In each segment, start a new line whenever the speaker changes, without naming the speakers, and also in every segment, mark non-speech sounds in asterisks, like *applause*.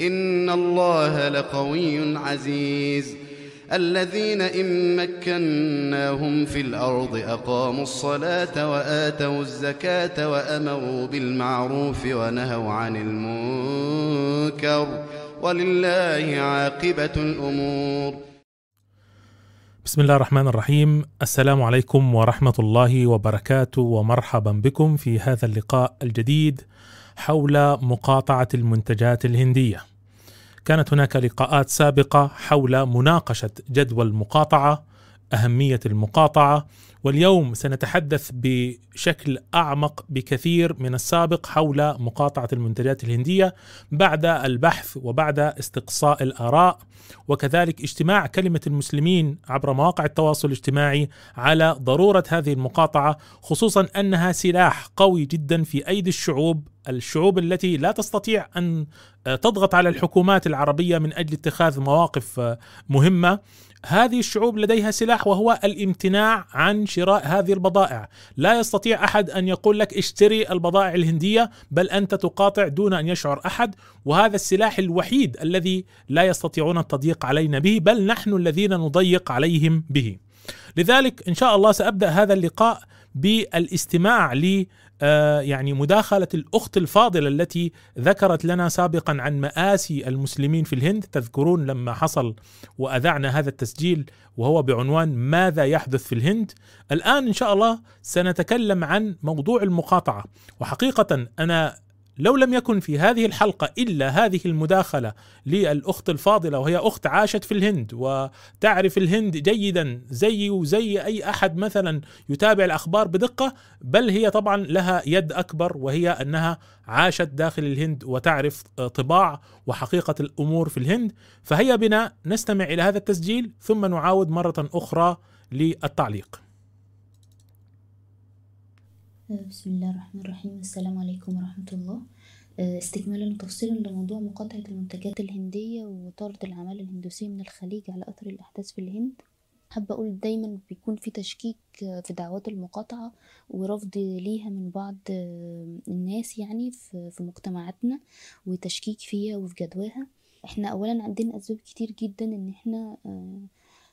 إن الله لقوي عزيز. الذين إن مكناهم في الأرض أقاموا الصلاة وآتوا الزكاة وأمروا بالمعروف ونهوا عن المنكر. ولله عاقبة الأمور.
بسم الله الرحمن الرحيم. السلام عليكم ورحمة الله وبركاته ومرحبا بكم في هذا اللقاء الجديد حول مقاطعة المنتجات الهندية. كانت هناك لقاءات سابقة حول مناقشة جدوى المقاطعة أهمية المقاطعة واليوم سنتحدث بشكل أعمق بكثير من السابق حول مقاطعة المنتجات الهندية بعد البحث وبعد استقصاء الآراء وكذلك اجتماع كلمة المسلمين عبر مواقع التواصل الاجتماعي على ضرورة هذه المقاطعة خصوصا أنها سلاح قوي جدا في أيدي الشعوب الشعوب التي لا تستطيع أن تضغط على الحكومات العربية من أجل اتخاذ مواقف مهمة. هذه الشعوب لديها سلاح وهو الامتناع عن شراء هذه البضائع. لا يستطيع أحد أن يقول لك اشتري البضائع الهندية بل أنت تقاطع دون أن يشعر أحد وهذا السلاح الوحيد الذي لا يستطيعون التضييق علينا به بل نحن الذين نضيق عليهم به. لذلك إن شاء الله سأبدأ هذا اللقاء بالاستماع ل يعني مداخلة الأخت الفاضلة التي ذكرت لنا سابقا عن مآسي المسلمين في الهند تذكرون لما حصل وأذعنا هذا التسجيل وهو بعنوان ماذا يحدث في الهند؟ الآن إن شاء الله سنتكلم عن موضوع المقاطعة. وحقيقة أنا لو لم يكن في هذه الحلقة إلا هذه المداخلة للأخت الفاضلة وهي أخت عاشت في الهند وتعرف الهند جيدا زي وزي أي أحد مثلا يتابع الأخبار بدقة بل هي طبعا لها يد أكبر وهي أنها عاشت داخل الهند وتعرف طباع وحقيقة الأمور في الهند. فهيا بنا نستمع إلى هذا التسجيل ثم نعاود مرة أخرى للتعليق.
بسم الله الرحمن الرحيم السلام عليكم ورحمة الله استكمالا وتفصيلا لموضوع مقاطعة المنتجات الهندية وطرد العمالة الهندوسية من الخليج على أثر الأحداث في الهند. حابة أقول دايما بيكون في تشكيك في دعوات المقاطعة ورفض ليها من بعض الناس يعني في مجتمعاتنا وتشكيك فيها وفي جدواها. إحنا أولا عندنا أسباب كتير جدا إن إحنا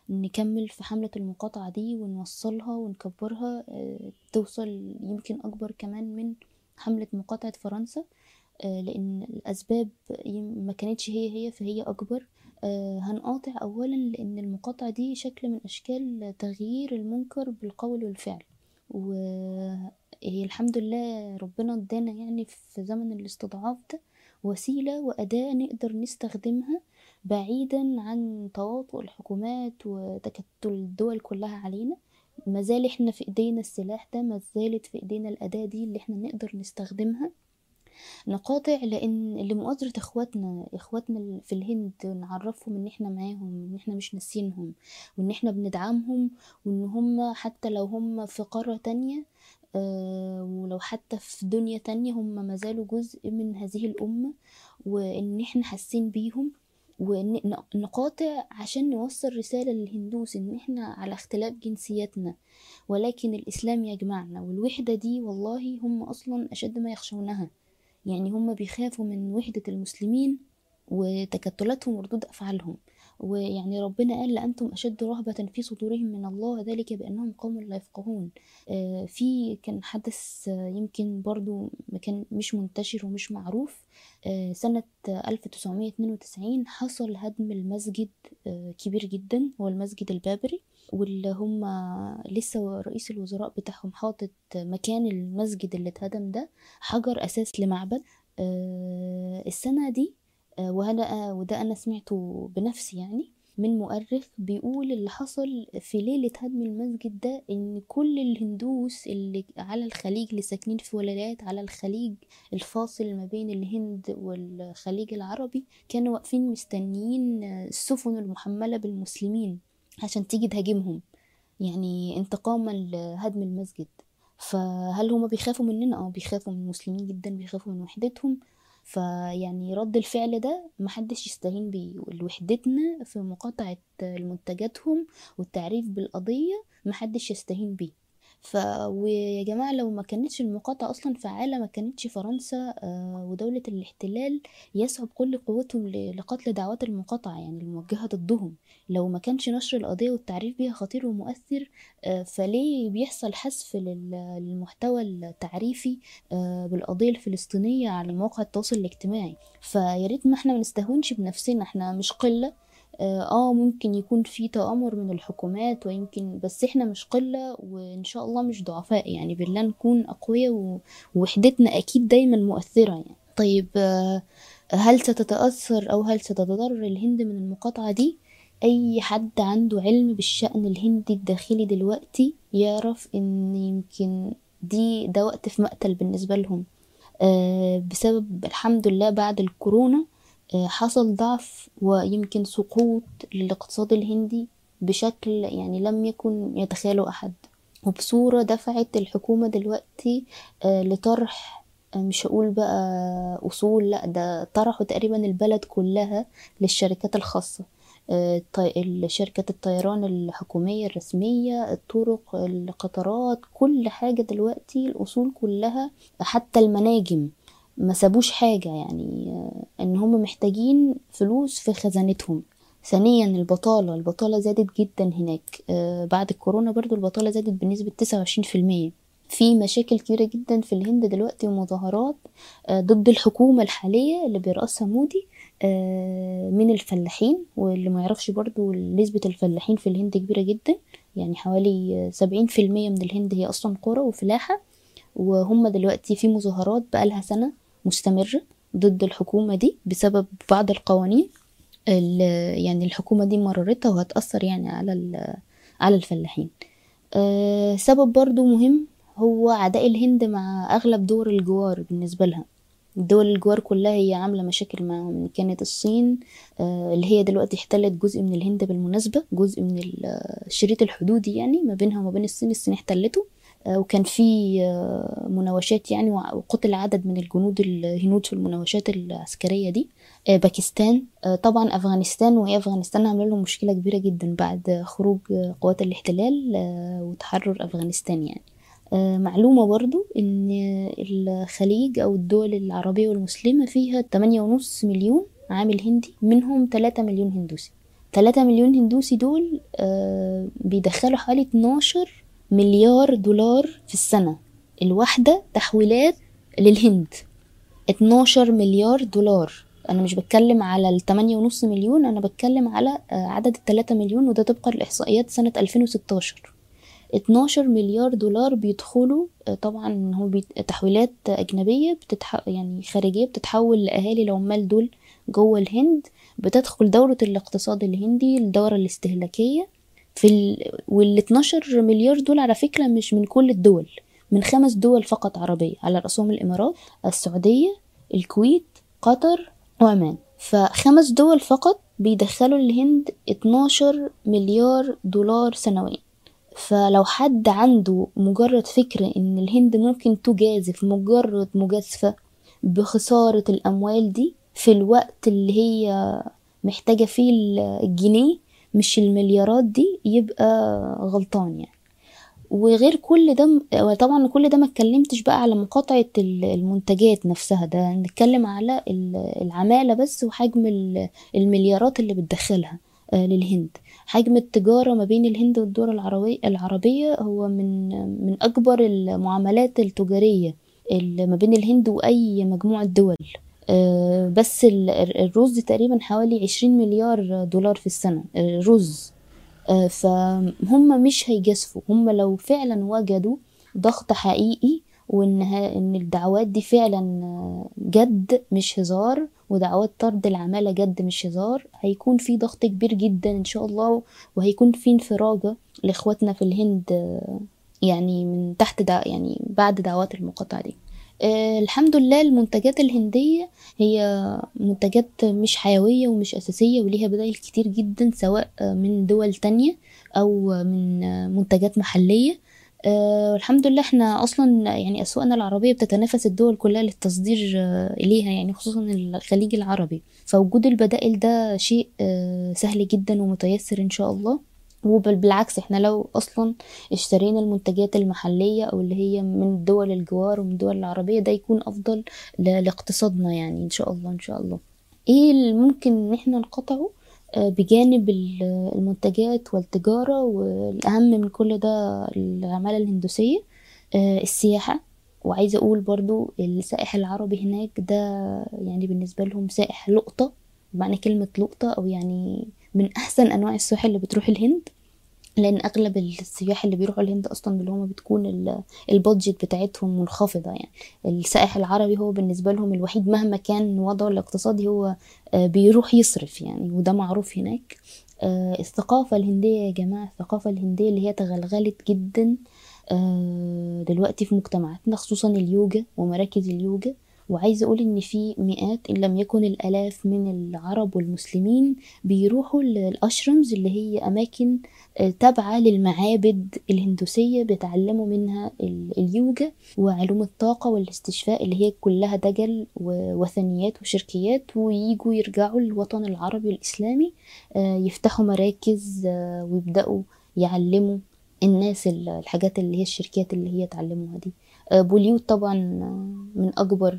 نكمل في حملة المقاطعة دي ونوصلها ونكبرها توصل يمكن أكبر كمان من حملة مقاطعة فرنسا لأن الأسباب ما كانتش هي هي فهي أكبر. هنقاطع أولا لأن المقاطعة دي شكل من أشكال تغيير المنكر بالقول والفعل. وهي الحمد لله ربنا ادانا يعني في زمن الاستضعاف ده وسيلة وأداة نقدر نستخدمها بعيدا عن تواطؤ الحكومات وتكتل الدول كلها علينا. مازال إحنا في إيدينا السلاح ده مازالت في إيدينا الأداة دي اللي إحنا نقدر نستخدمها. نقاطع لأن لمؤازرة إخواتنا إخواتنا في الهند نعرفهم إن إحنا معاهم إن إحنا مش ناسينهم وإن إحنا بندعمهم وإن هم حتى لو هم في قارة تانية آه ولو حتى في دنيا تانية هم مازالوا جزء من هذه الأمة وإن إحنا حاسين بيهم. ونقاطع عشان نوصل رسالة للهندوس إن إحنا على اختلاف جنسياتنا ولكن الإسلام يجمعنا والوحدة دي والله هم أصلا أشد ما يخشونها. يعني هم بيخافوا من وحدة المسلمين وتكتلاتهم وردود أفعالهم. ويعني ربنا قال لأنتم أشد رهبة في صدورهم من الله ذلك بأنهم قوم لا يفقهون. آه في كان حدث آه يمكن برضو كان مش منتشر ومش معروف. آه سنة 1992 حصل هدم المسجد كبير جدا هو المسجد البابري واللي هم لسه رئيس الوزراء بتاعهم حاطط مكان المسجد اللي اتهدم ده حجر أساس لمعبد. السنة دي وهذا وده أنا سمعته بنفسي يعني من مؤرخ بيقول اللي حصل في ليلة هدم المسجد ده إن كل الهندوس اللي على الخليج اللي ساكنين في ولايات على الخليج الفاصل ما بين الهند والخليج العربي كانوا واقفين مستنيين السفن المحملة بالمسلمين عشان تيجي تهاجمهم. يعني انتقاما لهدم المسجد. فهل هما بيخافوا مننا؟ آه بيخافوا من المسلمين جدا بيخافوا من وحدتهم. فيعني رد الفعل ده محدش يستهين بيه وحدتنا في مقاطعة منتجاتهم والتعريف بالقضية محدش يستهين بيه. ف ويا جماعة لو ما كانتش المقاطعة أصلا فعالة ما كانتش فرنسا آه، ودولة الاحتلال يسعى بكل قوتهم لقتل دعوات المقاطعة يعني الموجهة ضدهم. لو ما كانش نشر القضية والتعريف بيها خطير ومؤثر آه، فليه بيحصل حذف لل- للمحتوى التعريفي آه، بالقضية الفلسطينية على مواقع التواصل الاجتماعي؟ فياريت ما إحنا ما نستهونش بنفسنا إحنا مش قلة. آه آه، ممكن يكون في تآمر من الحكومات ويمكن بس إحنا مش قلة وإن شاء الله مش ضعفاء يعني بالله نكون أقوياء ووحدتنا أكيد دايما مؤثرة يعني. طيب آه، هل ستتأثر أو هل ستتضرر الهند من المقاطعة دي؟ أي حد عنده علم بالشأن الهندي الداخلي دلوقتي يعرف إن يمكن دي ده وقت في مقتل بالنسبة لهم. آه، بسبب الحمد لله بعد الكورونا حصل ضعف ويمكن سقوط للاقتصاد الهندي بشكل يعني لم يكن يتخيله أحد. وبصورة دفعت الحكومة دلوقتي آه، لطرح آه، مش هقول بقى أصول لأ ده طرحوا تقريبا البلد كلها للشركات الخاصة. آه، شركة الطيران الحكومية الرسمية الطرق القطارات كل حاجة دلوقتي الأصول كلها حتى المناجم ما سابوش حاجة يعني إن هم محتاجين فلوس في خزانتهم. ثانيا البطالة البطالة زادت جدا هناك. آه، بعد الكورونا برضو البطالة زادت بنسبة 29% في مشاكل كبيرة جدا في الهند دلوقتي ومظاهرات آه، ضد الحكومة الحالية اللي بيرأسها مودي آه، من الفلاحين واللي ما يعرفش برضو نسبة الفلاحين في الهند كبيرة جدا. يعني حوالي سبعين في المية من الهند هي أصلا قرى وفلاحة. وهم دلوقتي في مظاهرات بقالها سنة مستمرة ضد الحكومة دي بسبب بعض القوانين ال- يعني الحكومة دي مررتها وهتأثر يعني على على الفلاحين. آه، سبب برضو مهم هو عداء الهند مع أغلب دول الجوار بالنسبة لها. دول الجوار كلها هي عاملة مشاكل معاهم. كانت الصين آه، اللي هي دلوقتي احتلت جزء من الهند بالمناسبة جزء من ال- الشريط الحدودي يعني ما بينها وما بين الصين الصين احتلته. وكان في آه، مناوشات يعني وقتل عدد من الجنود الهنود في المناوشات العسكرية دي. آه، باكستان آه، طبعا أفغانستان وهي أفغانستان عاملة لهم مشكلة كبيرة جدا بعد خروج آه، قوات الاحتلال آه، وتحرر أفغانستان يعني. آه، معلومة برضو إن الخليج أو الدول العربية والمسلمة فيها 8.5 مليون عامل هندي منهم 3 مليون هندوسي. 3 مليون هندوسي دول آه، بيدخلوا حوالي 12 مليار دولار في السنة. الواحدة تحويلات للهند. 12 مليار دولار. أنا مش بتكلم على ال 8.5 مليون أنا بتكلم على آه، عدد ال 3 مليون وده طبقا لإحصائيات سنة 2016 12 مليار دولار بيدخلوا آه، طبعا هو تحويلات أجنبية بتتح... يعني خارجية بتتحول لأهالي العمال دول جوه الهند. بتدخل دورة الاقتصاد الهندي الدورة الاستهلاكية. في ال... وال 12 مليار دول على فكرة مش من كل الدول من خمس دول فقط عربية على رأسهم الإمارات السعودية الكويت قطر وعمان فخمس دول فقط بيدخلوا الهند 12 مليار دولار سنويا. فلو حد عنده مجرد فكرة إن الهند ممكن تجازف مجرد مجازفة بخسارة الأموال دي في الوقت اللي هي محتاجة فيه الجنيه مش المليارات دي يبقى غلطان يعني. وغير كل ده طبعا كل ده ما اتكلمتش بقى على مقاطعة ال- المنتجات نفسها ده نتكلم على ال- العمالة بس وحجم ال- المليارات اللي بتدخلها آه، للهند. حجم التجارة ما بين الهند والدول العربية هو من من أكبر المعاملات التجارية اللي ما بين الهند وأي مجموعة دول. بس ال- الرز تقريبا حوالي عشرين مليار دولار في السنة الرز. آه، فهم مش هيجازفوا. هم لو فعلا وجدوا ضغط حقيقي وإن إن الدعوات دي فعلا آه، جد مش هزار ودعوات طرد العمالة جد مش هزار هيكون في ضغط كبير جدا إن شاء الله وهيكون في انفراجة لإخواتنا في الهند آه، يعني من تحت دع يعني بعد دعوات المقاطعة دي. آه، الحمد لله المنتجات الهندية هي منتجات مش حيوية ومش أساسية وليها بدائل كتير جدا سواء آه، من دول تانية أو آه، من آه، منتجات محلية. آه، والحمد لله إحنا أصلا يعني أسواقنا العربية بتتنافس الدول كلها للتصدير آه، إليها يعني خصوصا الخليج العربي. فوجود البدائل ده شيء آه، سهل جدا ومتيسر إن شاء الله. وبل بالعكس إحنا لو أصلا اشترينا المنتجات المحلية أو اللي هي من دول الجوار ومن الدول العربية ده يكون أفضل لاقتصادنا يعني إن شاء الله إن شاء الله. إيه اللي ممكن إن إحنا نقطعه؟ آه، بجانب ال- المنتجات والتجارة والأهم من كل ده العمالة الهندوسية آه، السياحة. وعايزة أقول برضو السائح العربي هناك ده يعني بالنسبة لهم سائح لقطة بمعنى كلمة لقطة أو يعني من أحسن أنواع السياح اللي بتروح الهند. لأن أغلب السياح اللي بيروحوا الهند أصلا اللي هم بتكون ال- البادجت بتاعتهم منخفضة يعني. السائح العربي هو بالنسبة لهم الوحيد مهما كان وضعه الاقتصادي هو آه، بيروح يصرف يعني وده معروف هناك. آه، الثقافة الهندية يا جماعة الثقافة الهندية اللي هي تغلغلت جدا آه، دلوقتي في مجتمعاتنا خصوصا اليوجا ومراكز اليوجا. وعايزة أقول إن في مئات إن لم يكن الآلاف من العرب والمسلمين بيروحوا للأشرمز اللي هي أماكن آه، تابعة للمعابد الهندوسية بيتعلموا منها ال- اليوجا وعلوم الطاقة والاستشفاء اللي هي كلها دجل ووثنيات وشركيات ويجوا يرجعوا للوطن العربي الإسلامي آه، يفتحوا مراكز آه، ويبدأوا يعلموا الناس ال- الحاجات اللي هي الشركات اللي هي اتعلموها دي. بوليود طبعا آه، من أكبر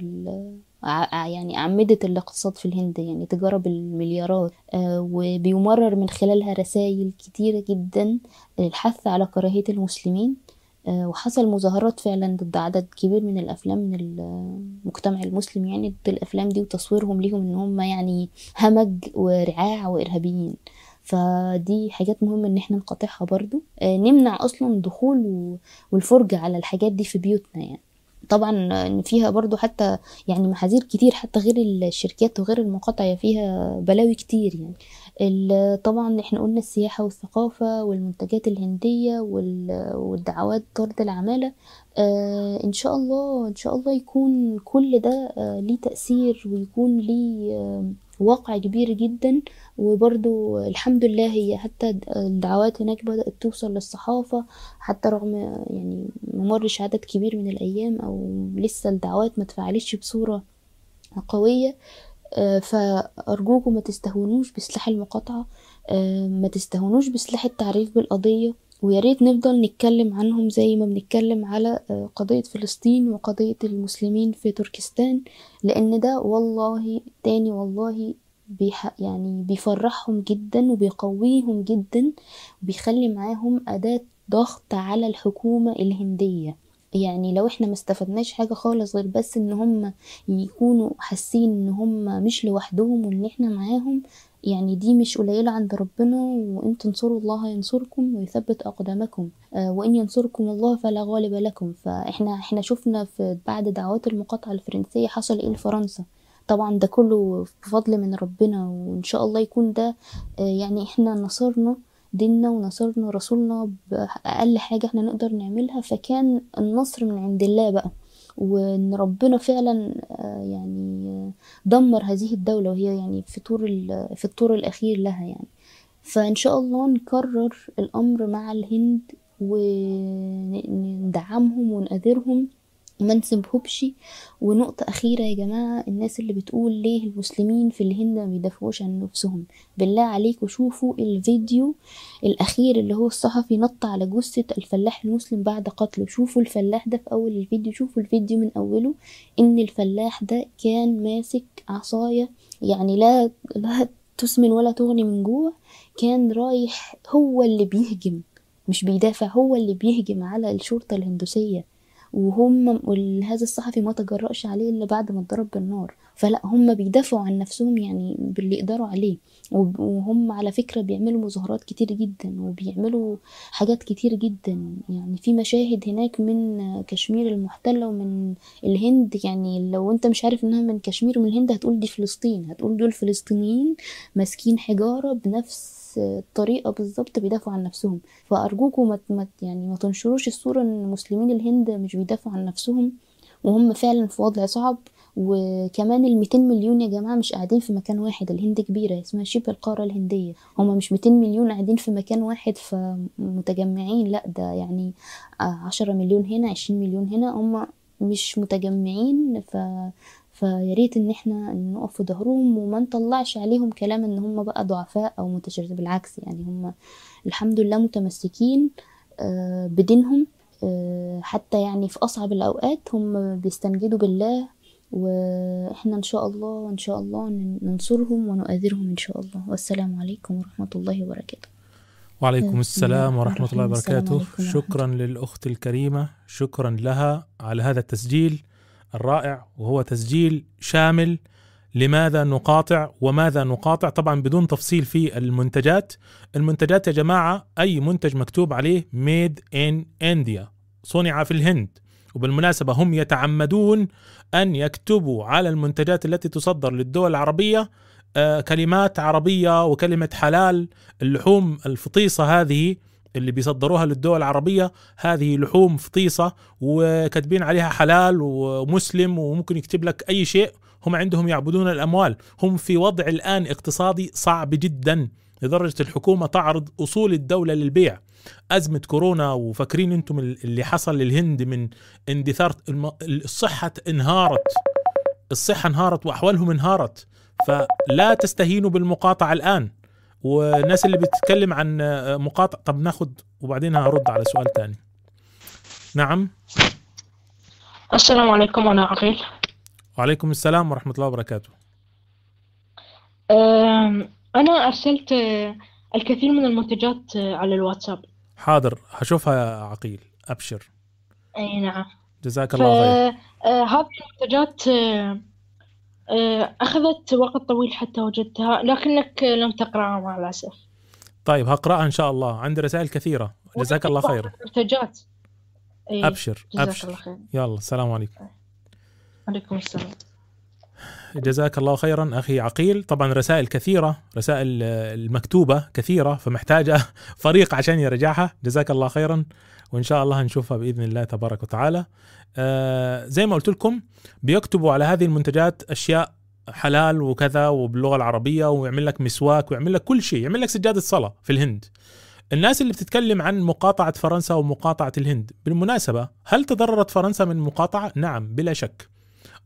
يعني أعمدة الاقتصاد في الهند يعني تجارة بالمليارات آه، وبيمرر من خلالها رسائل كتيرة جدا للحث على كراهية المسلمين. آه، وحصل مظاهرات فعلا ضد عدد كبير من الأفلام من المجتمع المسلم يعني ضد الأفلام دي وتصويرهم ليهم إن هم يعني همج ورعاع وإرهابيين. فدي حاجات مهمة إن إحنا نقاطعها برضو. آه، نمنع أصلا دخول والفرجة على الحاجات دي في بيوتنا يعني. طبعا إن فيها برضو حتى يعني محاذير كتير حتى غير الشركات وغير المقاطعة فيها بلاوي كتير يعني. طبعا إحنا قلنا السياحة والثقافة والمنتجات الهندية وال- والدعوات طرد العمالة. آه إن شاء الله إن شاء الله يكون كل ده آه ليه تأثير ويكون ليه واقع كبير جدا. وبرضو الحمد لله هي حتى الدعوات هناك بدأت توصل للصحافة حتى رغم يعني ممرش عدد كبير من الأيام أو لسه الدعوات ما تفعلتش بصورة قوية آه، فأرجوكم ما تستهونوش بسلاح المقاطعة آه، ما تستهونوش بسلاح التعريف بالقضية ويا ريت نفضل نتكلم عنهم زي ما بنتكلم على آه، قضية فلسطين وقضية المسلمين في تركستان لأن ده والله تاني والله بيح يعني بيفرحهم جدا وبيقويهم جدا وبيخلي معاهم أداة ضغط على الحكومة الهندية. يعني لو إحنا ما استفدناش حاجة خالص غير بس إن هم يكونوا حاسين إن هم مش لوحدهم وإن إحنا معاهم يعني دي مش قليلة عند ربنا وإن تنصروا الله ينصركم ويثبت أقدامكم. آه، وإن ينصركم الله فلا غالب لكم. فإحنا إحنا شفنا في بعد دعوات المقاطعة الفرنسية حصل إيه لفرنسا. طبعا ده كله بفضل من ربنا وإن شاء الله يكون ده آه، يعني إحنا نصرنا ديننا ونصرنا رسولنا بأقل حاجة إحنا نقدر نعملها فكان النصر من عند الله بقى. وإن ربنا فعلا آه، يعني آه، دمر هذه الدولة وهي يعني في طور في الطور الأخير لها يعني. فإن شاء الله نكرر الأمر مع الهند وندعمهم ونأذرهم وما نسيبهمش. ونقطة أخيرة يا جماعة الناس اللي بتقول ليه المسلمين في الهند ما بيدافعوش عن نفسهم؟ بالله عليكم شوفوا الفيديو الأخير اللي هو الصحفي نط على جثة الفلاح المسلم بعد قتله. شوفوا الفلاح ده في أول الفيديو شوفوا الفيديو من أوله إن الفلاح ده كان ماسك عصاية يعني لا لا تسمن ولا تغني من جوع. كان رايح هو اللي بيهجم مش بيدافع هو اللي بيهجم على الشرطة الهندوسية. وهم هذا الصحفي ما تجرأش عليه إلا بعد ما اتضرب بالنار. فلا هم بيدافعوا عن نفسهم يعني باللي يقدروا عليه. وهم على فكرة بيعملوا مظاهرات كتير جدا وبيعملوا حاجات كتير جدا. يعني في مشاهد هناك من كشمير المحتلة ومن الهند. يعني لو انت مش عارف انها من كشمير ومن الهند هتقول دي فلسطين. هتقول دول فلسطينيين ماسكين حجارة بنفس الطريقة بالظبط بيدافعوا عن نفسهم. فأرجوكم ما يعني ما تنشروش الصورة إن مسلمين الهند مش بيدافعوا عن نفسهم وهم فعلا في وضع صعب. وكمان ال 200 مليون يا جماعة مش قاعدين في مكان واحد الهند كبيرة اسمها شبه القارة الهندية. هم مش 200 مليون قاعدين في مكان واحد فمتجمعين لأ ده يعني عشرة مليون هنا عشرين مليون هنا هم مش متجمعين. ف فياريت إن إحنا نقف في ظهرهم وما نطلعش عليهم كلام إن هم بقى ضعفاء أو متشردين بالعكس يعني هم الحمد لله متمسكين آه، بدينهم آه، حتى يعني في أصعب الأوقات هم بيستنجدوا بالله وإحنا إن شاء الله إن شاء الله ننصرهم ونؤازرهم إن شاء الله. والسلام عليكم ورحمة الله وبركاته.
وعليكم السلام ورحمة الله وبركاته. شكرا للأخت الكريمة شكرا لها على هذا التسجيل الرائع وهو تسجيل شامل. لماذا نقاطع وماذا نقاطع؟ طبعا بدون تفصيل في المنتجات. المنتجات يا جماعة أي منتج مكتوب عليه ميد ان انديا صنع في الهند. وبالمناسبة هم يتعمدون أن يكتبوا على المنتجات التي تصدر للدول العربية آه، كلمات عربية وكلمة حلال اللحوم الفطيصة هذه اللي بيصدروها للدول العربية. هذه لحوم فطيصة وكاتبين عليها حلال ومسلم وممكن يكتب لك أي شيء. هم عندهم يعبدون الأموال. هم في وضع الآن اقتصادي صعب جدا لدرجة الحكومة تعرض أصول الدولة للبيع. أزمة كورونا وفاكرين أنتم اللي حصل للهند من اندثار الصحة انهارت. الصحة انهارت وأحوالهم انهارت. فلا تستهينوا بالمقاطعة الآن. والناس اللي بتتكلم عن مقاطعة طب ناخد وبعدين هرد على سؤال تاني. نعم؟
السلام عليكم أنا عقيل
وعليكم السلام ورحمة الله وبركاته.
أرسلت أه، الكثير من المنتجات على الواتساب.
حاضر هشوفها يا عقيل أبشر.
أي نعم.
جزاك الله خير.
فهذه المنتجات أه، أه، أخذت وقت طويل حتى وجدتها لكنك لم تقرأها مع الأسف.
طيب هقرأها إن شاء الله. عندي رسائل كثيرة. جزاك الله خير.
منتجات أي
أبشر
جزاك
أبشر.
الله خير.
يلا السلام عليكم.
عليكم السلام.
جزاك الله خيرا أخي عقيل. طبعا رسائل كثيرة رسائل آه، المكتوبة كثيرة فمحتاجة *laughs* فريق عشان يرجعها. جزاك الله خيرا وإن شاء الله نشوفها بإذن الله تبارك وتعالى. آه زي ما قلت لكم بيكتبوا على هذه المنتجات أشياء حلال وكذا وباللغة العربية ويعمل لك مسواك ويعمل لك كل شيء. يعمل لك سجادة صلاة في الهند. الناس اللي بتتكلم عن مقاطعة فرنسا ومقاطعة الهند بالمناسبة هل تضررت فرنسا من مقاطعة؟ نعم بلا شك.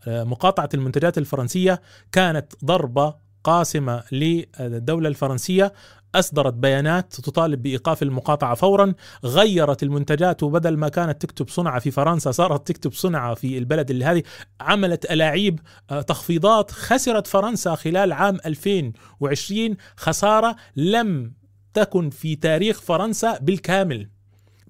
مقاطعة المنتجات الفرنسية كانت ضربة قاسمة للدولة الفرنسية. أصدرت بيانات تطالب بإيقاف المقاطعة فورا. غيرت المنتجات وبدل ما كانت تكتب صنع في فرنسا صارت تكتب صنع في البلد اللي هذه. عملت ألاعيب آه، تخفيضات خسرت فرنسا خلال عام 2020 خسارة لم تكن في تاريخ فرنسا بالكامل.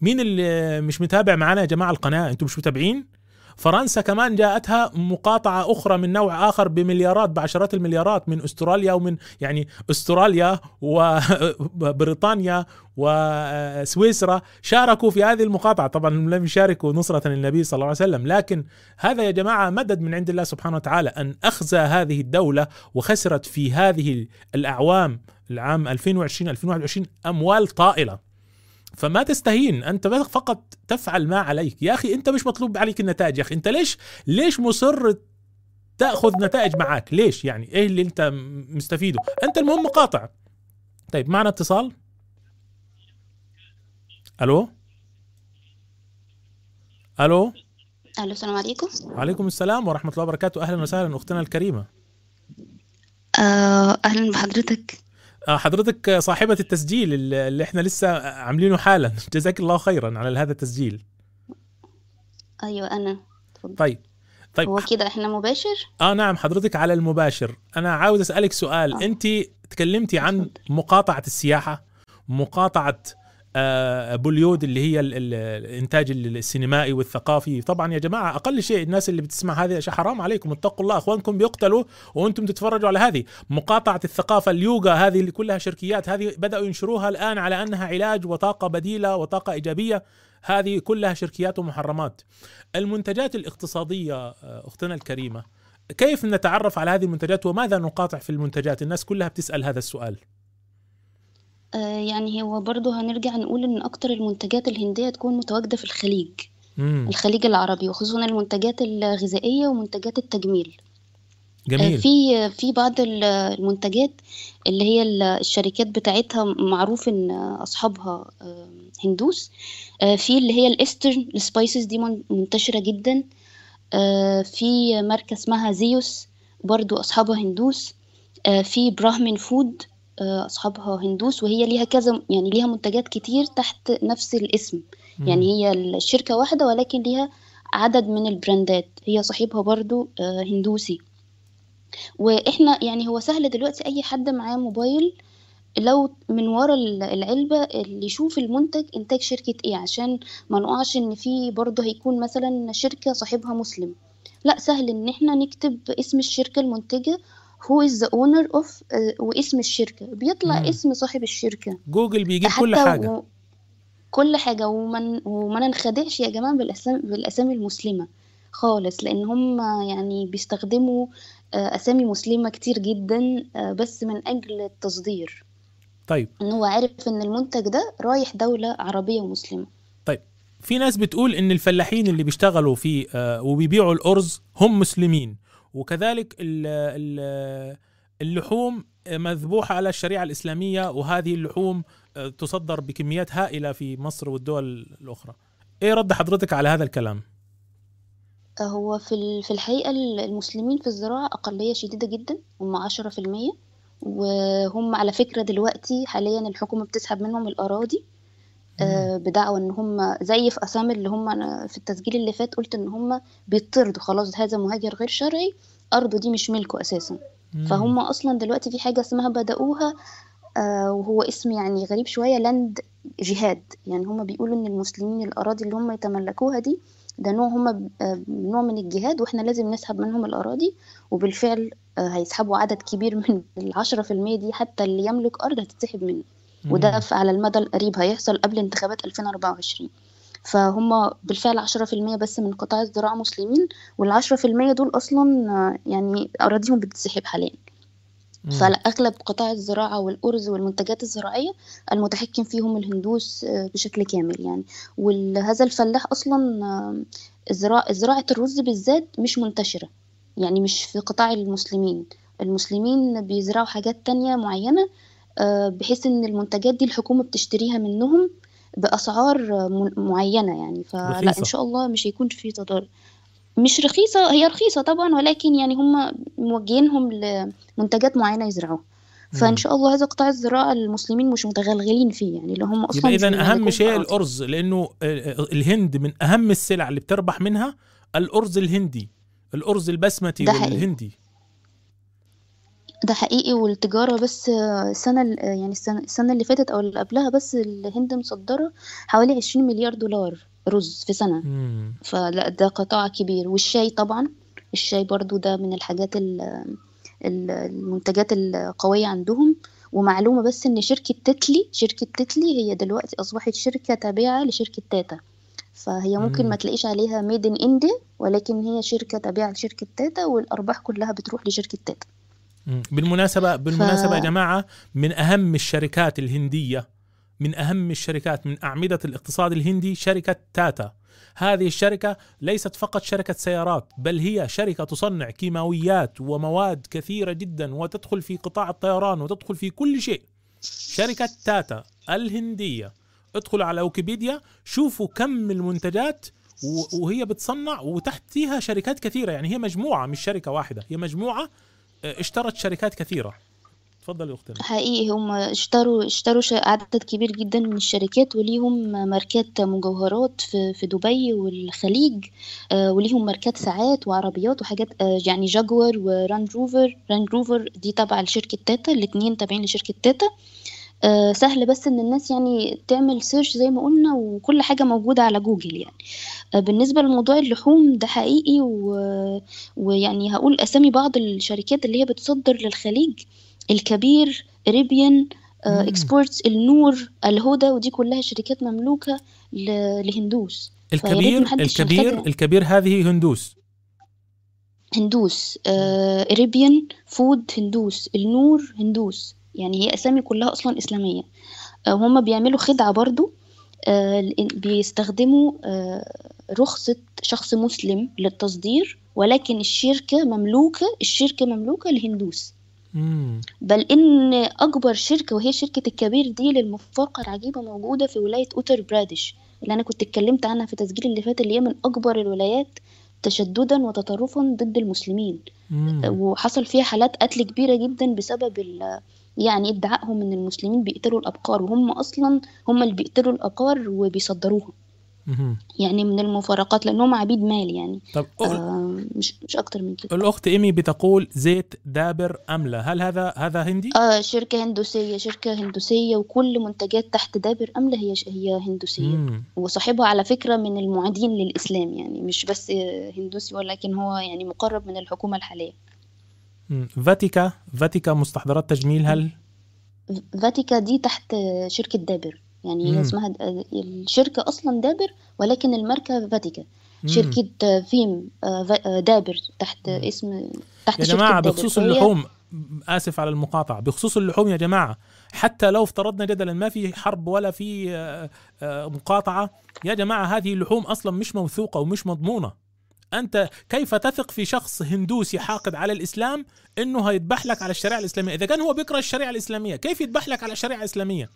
مين اللي مش متابع معنا يا جماعة القناة؟ أنتم مش متابعين؟ فرنسا كمان جاءتها مقاطعة أخرى من نوع آخر بمليارات بعشرات المليارات من أستراليا ومن يعني أستراليا وبريطانيا *laughs* وسويسرا شاركوا في هذه المقاطعة. طبعا لم يشاركوا نصرة للنبي صلى الله عليه وسلم لكن هذا يا جماعة مدد من عند الله سبحانه وتعالى أن أخزى هذه الدولة وخسرت في هذه الأعوام العام 2020 2021 أموال طائلة. فما تستهين. أنت فقط تفعل ما عليك. يا أخي أنت مش مطلوب عليك النتائج يا أخي. أنت ليش ليش مصر تأخذ نتائج معك ليش؟ يعني إيه اللي أنت مستفيده؟ أنت المهم مقاطع. طيب معنا اتصال؟ ألو؟ ألو؟
ألو السلام عليكم.
وعليكم السلام ورحمة الله وبركاته. أهلا وسهلا أختنا الكريمة.
آه أهلا بحضرتك.
حضرتك صاحبة التسجيل اللي إحنا لسه عاملينه حالا. جزاك الله خيرا على هذا التسجيل.
أيوه أنا.
طيب. طيب
هو كده إحنا مباشر؟
آه نعم حضرتك على المباشر. أنا عاوز أسألك سؤال.
آه.
أنت تكلمتي عن. مقاطعة السياحة مقاطعة آه، بوليود اللي هي ال- ال- الإنتاج السينمائي والثقافي. طبعا يا جماعة أقل شيء الناس اللي بتسمع هذه أشياء حرام عليكم. اتقوا الله أخوانكم بيقتلوا وأنتم تتفرجوا على هذه. مقاطعة الثقافة اليوغا هذه اللي كلها شركيات هذه بدأوا ينشروها الآن على أنها علاج وطاقة بديلة وطاقة إيجابية. هذه كلها شركيات ومحرمات. المنتجات الاقتصادية آه، أختنا الكريمة كيف نتعرف على هذه المنتجات وماذا نقاطع في المنتجات؟ الناس كلها بتسأل هذا السؤال.
آه، يعني هو برضه هنرجع نقول إن أكتر المنتجات الهندية تكون متواجدة في الخليج.
مم.
الخليج العربي وخصوصا المنتجات الغذائية ومنتجات التجميل. آه،
جميل.
في في بعض ال- المنتجات اللي هي ال- الشركات بتاعتها معروف إن أصحابها آه، هندوس. آه، في اللي هي ال Eastern ال spices دي من- منتشرة جدا. آه، في ماركة اسمها زيوس برضو أصحابها هندوس. آه، في براهمن فود. آه، أصحابها هندوس وهي ليها كذا يعني ليها منتجات كتير تحت نفس الاسم. يعني هي الشركة واحدة ولكن ليها عدد من البراندات. هي صاحبها برضو آه، هندوسي. وإحنا يعني هو سهل دلوقتي أي حد معاه موبايل لو من ورا ال- العلبة اللي يشوف المنتج إنتاج شركة إيه؟ عشان ما نقعش إن في برضه هيكون مثلا شركة صاحبها مسلم. لا سهل إن إحنا نكتب اسم الشركة المنتجة is the owner of آه، واسم الشركة. بيطلع
مم.
اسم صاحب الشركة.
جوجل بيجيب كل حاجة.
و... كل حاجة. ومن وما ننخدعش يا جماعة بالأسامي بالأسامي المسلمة خالص لأن هم يعني بيستخدموا آه، أسامي مسلمة كتير جدا آه، بس من أجل التصدير.
طيب.
إن هو عارف إن المنتج ده رايح دولة عربية ومسلمة.
طيب. في ناس بتقول إن الفلاحين اللي بيشتغلوا في آه، وبيبيعوا الأرز هم مسلمين. وكذلك ال- ال- اللحوم مذبوحة على الشريعة الإسلامية وهذه اللحوم آه، تصدر بكميات هائلة في مصر والدول الأخرى. إيه رد حضرتك على هذا الكلام؟
آه، هو في في الحقيقة ال- المسلمين في الزراعة أقلية شديدة جدا هم عشرة في المية وهم على فكرة دلوقتي حاليا الحكومة بتسحب منهم الأراضي آه، بدعوى إن هم زي في أسامي اللي هم أنا في التسجيل اللي فات قلت إن هم بيطردوا خلاص هذا مهاجر غير شرعي أرضه دي مش ملكه
أساسا.
فهم أصلا دلوقتي في حاجة اسمها بدأوها آه، وهو اسم يعني غريب شوية لاند جهاد يعني هم بيقولوا إن المسلمين الأراضي اللي هم يتملكوها دي ده نوع هم نوع من الجهاد وإحنا لازم نسحب منهم الأراضي. وبالفعل آه، هيسحبوا عدد كبير من العشرة في المية دي حتى اللي يملك أرض هتتسحب منه. وده على المدى القريب هيحصل قبل انتخابات 2024 فهم بالفعل 10% بس من قطاع الزراعة مسلمين والعشرة في المية دول أصلا آه، يعني أراضيهم بتتسحب حاليا. فأغلب قطاع الزراعة والأرز والمنتجات الزراعية المتحكم فيهم الهندوس آه، بشكل كامل يعني. وهذا الفلاح أصلا آه، زراعة الرز بالذات مش منتشرة يعني مش في قطاع المسلمين. المسلمين بيزرعوا حاجات تانية معينة بحيث إن المنتجات دي الحكومة بتشتريها منهم بأسعار آه، م- معينة يعني فلا
رخيصة.
إن شاء الله مش هيكون في تضارب مش رخيصة هي رخيصة طبعا ولكن يعني هم موجهينهم لمنتجات معينة يزرعوها
مم.
شاء الله هذا قطاع الزراعة المسلمين مش متغلغلين فيه يعني اللي هم مش
اذا
أهم
شيء. الأرز لأنه آه، آه، الهند من أهم السلع اللي بتربح منها الأرز الهندي الأرز البسمتي. والهندي
ده حقيقي والتجارة بس آه، السنة ال- آه، يعني السنة, السنة اللي فاتت أو اللي قبلها بس الهند مصدرة حوالي 20 مليار دولار رز في سنة
مم.
فلا ده قطاع كبير والشاي طبعا الشاي برضو ده من الحاجات ال- ال- المنتجات القوية عندهم ومعلومة بس إن شركة تتلي شركة تتلي هي دلوقتي أصبحت شركة تابعة لشركة تاتا فهي ممكن
مم.
ما تلاقيش عليها ميد ان انديا ولكن هي شركة تابعة لشركة تاتا والأرباح كلها بتروح لشركة تاتا.
بالمناسبة بالمناسبة يا جماعة من أهم الشركات الهندية من أهم الشركات من أعمدة الاقتصاد الهندي شركة تاتا. هذه الشركة ليست فقط شركة سيارات بل هي شركة تصنع كيماويات ومواد كثيرة جدا وتدخل في قطاع الطيران وتدخل في كل شيء. شركة تاتا الهندية. ادخلوا على ويكيبيديا شوفوا كم المنتجات وهي بتصنع وتحتها شركات كثيرة. يعني هي مجموعة مش شركة واحدة. هي مجموعة اشترت شركات كثيرة. تفضل يا أختنا
حقيقي هم اشتروا اشتروا عدد كبير جدا من الشركات وليهم ماركات مجوهرات في في دبي والخليج آه، وليهم ماركات ساعات وعربيات وحاجات آه، يعني جاكوار ورانج روفر رانج روفر دي تابعة لشركة تاتا الاتنين تابعين لشركة تاتا. آه، سهل بس إن الناس يعني تعمل search زي ما قلنا وكل حاجة موجودة على جوجل يعني. آه، بالنسبة لموضوع اللحوم ده حقيقي و... ويعني هقول أسامي بعض الشركات اللي هي بتصدر للخليج الكبير ريبيان. exports النور الهدى ودي كلها شركات مملوكة ل- لهندوس.
الكبير الكبير. الكبير هذه هندوس.
هندوس آه، ريبيان food هندوس النور هندوس. يعني هي أسامي كلها أصلا إسلامية. آه، وهم بيعملوا خدعة برضو. آه، بيستخدموا آه، رخصة شخص مسلم للتصدير ولكن الشركة مملوكة الشركة مملوكة لهندوس. بل إن أكبر شركة وهي شركة الكبير دي للمفارقة العجيبة موجودة في ولاية أوتر برادش اللي أنا كنت اتكلمت عنها في التسجيل اللي فات اللي هي من أكبر الولايات تشددا وتطرفا ضد المسلمين
مم.
وحصل فيها حالات قتل كبيرة جدا بسبب يعني ادعائهم إن المسلمين بيقتلوا الأبقار وهم أصلا هم اللي بيقتلوا الأبقار وبيصدروها. يعني من المفارقات لانهم عبيد مال يعني
طب
آه مش مش أكتر من كده
الأخت إيمي بتقول زيت دابر امله هل هذا هذا هندي
آه شركة هندوسية شركة هندوسية وكل منتجات تحت دابر أملة هي هي هندوسية
مم.
وصاحبها على فكرة من المعادين للإسلام يعني مش بس هندوسي ولكن هو يعني مقرب من الحكومة الحالية
مم. فاتيكا فاتيكا مستحضرات تجميل هل
فاتيكا دي تحت شركة دابر يعني
مم.
هي اسمها الشركة أصلا دابر ولكن الماركة فاتيكا. شركة فيم آه، آه، دابر تحت. اسم تحت
يا جماعة بخصوص اللحوم آسف على المقاطعة بخصوص اللحوم يا جماعة حتى لو افترضنا جدلا ما في حرب ولا في آه، مقاطعة يا جماعة هذه اللحوم أصلا مش موثوقة ومش مضمونة أنت كيف تثق في شخص هندوسي حاقد على الإسلام؟ إنه هيذبح لك على الشريعة الإسلامية. إذا كان هو بيكره الشريعة الإسلامية كيف يذبح لك على الشريعة الإسلامية؟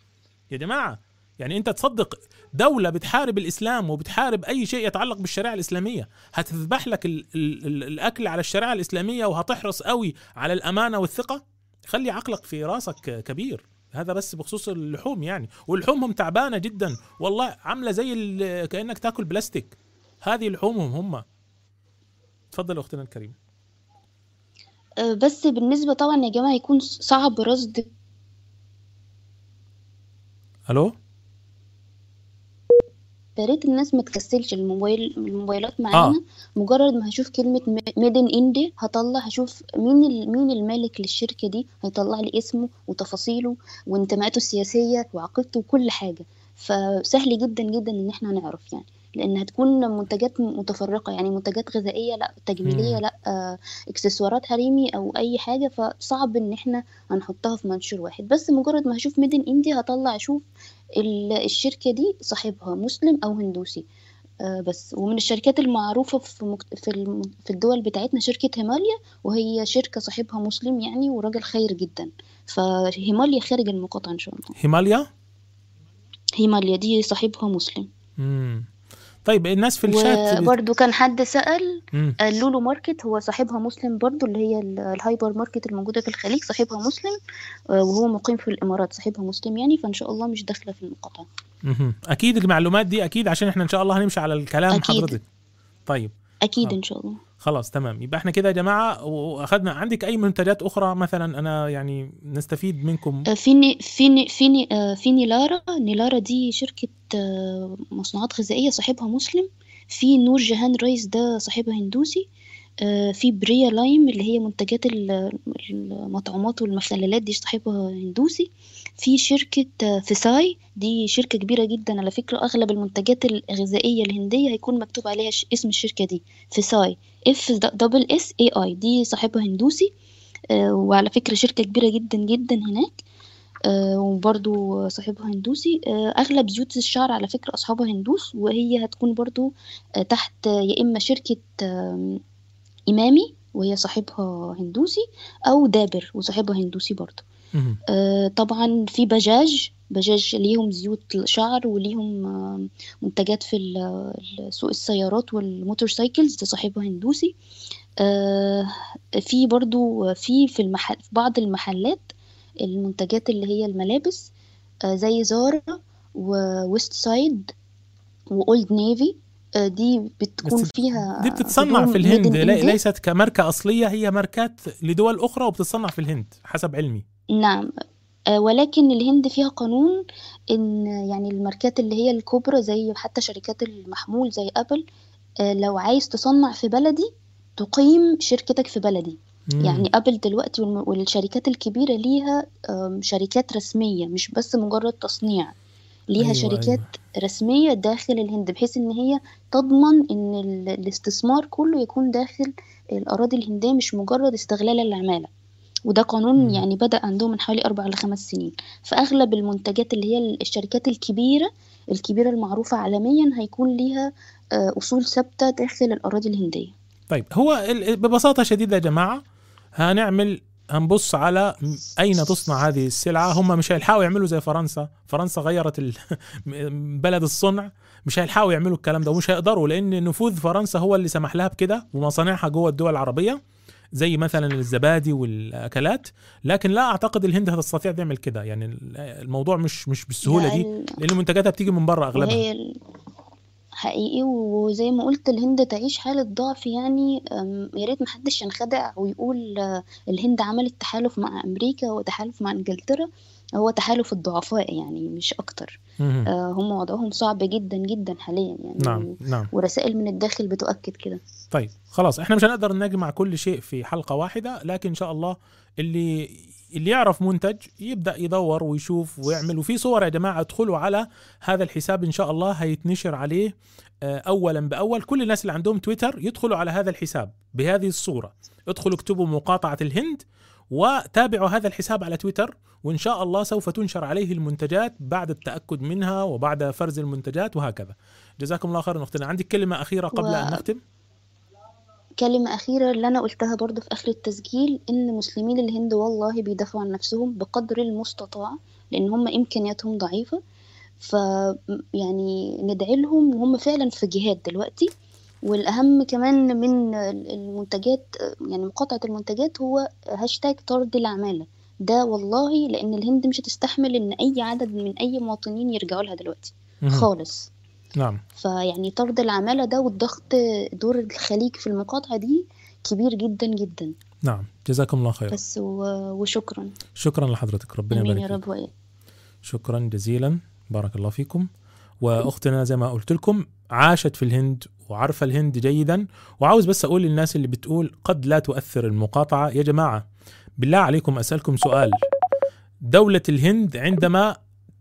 يا جماعة يعني أنت تصدق دولة بتحارب الإسلام وبتحارب أي شيء يتعلق بالشريعة الإسلامية؟ هتذبح لك ال ال ال الأكل على الشريعة الإسلامية وهتحرص قوي على الأمانة والثقة؟ خلي عقلك في راسك كبير. هذا بس بخصوص اللحوم يعني. واللحومهم تعبانة جدا. والله عاملة زي كأنك تاكل بلاستيك. هذه لحومهم هم. تفضل أختنا الكريمة.
آه، بس بالنسبة طبعا يا جماعة يكون صعب رصد.
ألو؟
يا ريت الناس ما تكسلش الموبايل الموبايلات معانا. مجرد ما هشوف كلمة ميد ان اندي هطلع هشوف مين مين المالك للشركة دي. هيطلع لي اسمه وتفاصيله وانتماءاته السياسية وعقيدته وكل حاجة. فسهل جدا جدا إن إحنا نعرف يعني. لأن هتكون منتجات متفرقة يعني منتجات غذائية لأ تجميلية
مم.
لأ آه، إكسسوارات حريمي أو أي حاجة فصعب إن إحنا هنحطها في منشور واحد. بس مجرد ما هشوف ميد ان اندي هطلع أشوف ال- الشركة دي صاحبها مسلم أو هندوسي. آه، بس. ومن الشركات المعروفة في في الم- في الدول بتاعتنا شركة هيماليا وهي شركة صاحبها مسلم يعني وراجل خير جدا. فهيماليا خارج المقاطعة إن شاء الله.
هيماليا؟
هيماليا دي صاحبها مسلم.
مم. طيب الناس في الشات
وبرضو كان حد سأل
مم.
آه، لولو ماركت هو صاحبها مسلم برضو اللي هي ال- الهايبر ماركت الموجودة في الخليج صاحبها مسلم آه، وهو مقيم في الإمارات صاحبها مسلم يعني فإن شاء الله مش داخلة في المقاطعة.
أكيد المعلومات دي أكيد عشان إحنا إن شاء الله هنمشي على الكلام
أكيد.
حضرتك طيب
أكيد
آه.
إن شاء الله
خلاص تمام. يبقى إحنا كده يا جماعة وأخذنا عندك أي منتجات أخرى مثلا أنا يعني نستفيد منكم؟
آه، في في ني- في ني- آه، في نيلارا نيلارا دي شركة آه، مصنوعات غذائية صاحبها مسلم. في نور جهان rice ده صاحبها هندوسي. في بريا لايم اللي هي منتجات ال- المطعومات والمخللات دي صاحبها هندوسي. في شركة فيساي. دي شركة كبيرة جدا على فكرة. أغلب المنتجات الغذائية الهندية هيكون مكتوب عليها اسم الشركة دي فيساي. V double S A I دي صاحبها هندوسي. آه، وعلى فكرة شركة كبيرة جدا جدا هناك. آه، وبرضو صاحبها هندوسي. آه، أغلب زيوت الشعر على فكرة أصحابها هندوس. وهي هتكون برضو تحت يا إما شركة إمامي وهي صاحبها هندوسي أو دابر وصاحبها هندوسي برضو. طبعا في بجاج. بجاج ليهم زيوت شعر وليهم آم، منتجات في ال- سوق السيارات والموتور سايكلز ده صاحبها هندوسي. آه، في برضو في في المحل في بعض المحلات المنتجات اللي هي الملابس آه، زي Zara و Westside و Old Navy. آه، دي بتكون فيها
دي بتتصنع في الهند. ليست كماركة أصلية هي ماركات لدول أخرى وبتتصنع في الهند حسب علمي.
نعم. آه، ولكن الهند فيها قانون إن يعني الماركات اللي هي الكبرى زي حتى شركات المحمول زي Apple آه، لو عايز تصنع في بلدي تقيم شركتك في بلدي
مم.
يعني أبل دلوقتي والشركات الكبيرة ليها شركات رسمية مش بس مجرد تصنيع ليها
أيوة،
شركات
أيوة.
رسمية داخل الهند بحيث إن هي تضمن إن ال- الاستثمار كله يكون داخل الأراضي الهندية مش مجرد استغلال العمالة وده قانون. يعني بدأ عندهم من حوالي أربع لخمس سنين. فأغلب المنتجات اللي هي الشركات الكبيرة الكبيرة المعروفة عالميا هيكون ليها آه، أصول ثابتة داخل الأراضي الهندية.
طيب هو ببساطة شديدة يا جماعة هنعمل هنبص على أين تصنع هذه السلعة. هم مش هيلحقوا يعملوا زي فرنسا. فرنسا غيرت ال- *laughs* بلد الصنع. مش هيلحقوا يعملوا الكلام ده ومش هيقدروا لأن نفوذ فرنسا هو اللي سمح لها بكده ومصانعها جوه الدول العربية. زي مثلا الزبادي والأكلات لكن لا أعتقد الهند هتستطيع تعمل كده. يعني ال- الموضوع مش مش
بالسهولة
دي
ال-
لأن منتجاتها بتيجي من بره
أغلبها. حقيقي وزي ما قلت الهند تعيش حالة ضعف يعني. يا ريت محدش ينخدع ويقول آه، الهند عملت تحالف مع أمريكا وتحالف مع إنجلترا. هو تحالف الضعفاء يعني مش أكتر. آه، هم وضعهم صعب جدا جدا حاليا يعني.
نعم نعم.
ورسائل من الداخل بتؤكد كده.
طيب خلاص إحنا مش هنقدر نجمع كل شيء في حلقة واحدة لكن إن شاء الله اللي اللي يعرف منتج يبدأ يدور ويشوف ويعمل. وفي صور يا جماعة ادخلوا على هذا الحساب إن شاء الله هيتنشر عليه آه، اولا بأول. كل الناس اللي عندهم تويتر يدخلوا على هذا الحساب بهذه الصورة. ادخلوا اكتبوا مقاطعة الهند وتابعوا هذا الحساب على تويتر وإن شاء الله سوف تنشر عليه المنتجات بعد التأكد منها وبعد فرز المنتجات وهكذا. جزاكم الله خيرا أختنا. عندك كلمة أخيرة قبل
و-
أن نختم؟
كلمة أخيرة اللي أنا قلتها برضو في آخر التسجيل إن مسلمين الهند والله بيدافعوا عن نفسهم بقدر المستطاع لأن هم إمكانياتهم ضعيفة. ف يعني ندعي لهم وهم فعلا في جهاد دلوقتي. والأهم كمان من المنتجات يعني مقاطعة المنتجات هو هاشتاج طرد العمالة. ده والله لأن الهند مش هتستحمل إن أي عدد من أي مواطنين يرجعوا لها دلوقتي. خالص.
نعم.
فيعني طرد العمالة ده والضغط دور الخليج في المقاطعة دي كبير جدا جدا.
نعم. جزاكم الله خير
بس و- وشكرا.
شكرا لحضرتك. ربنا يبارك
يا رب وإياك
شكرا جزيلا. بارك الله فيكم. وأختنا زي ما قلت لكم عاشت في الهند وعارفة الهند جيدا. وعاوز بس أقول للناس اللي بتقول قد لا تؤثر المقاطعة. يا جماعة بالله عليكم أسألكم سؤال. دولة الهند عندما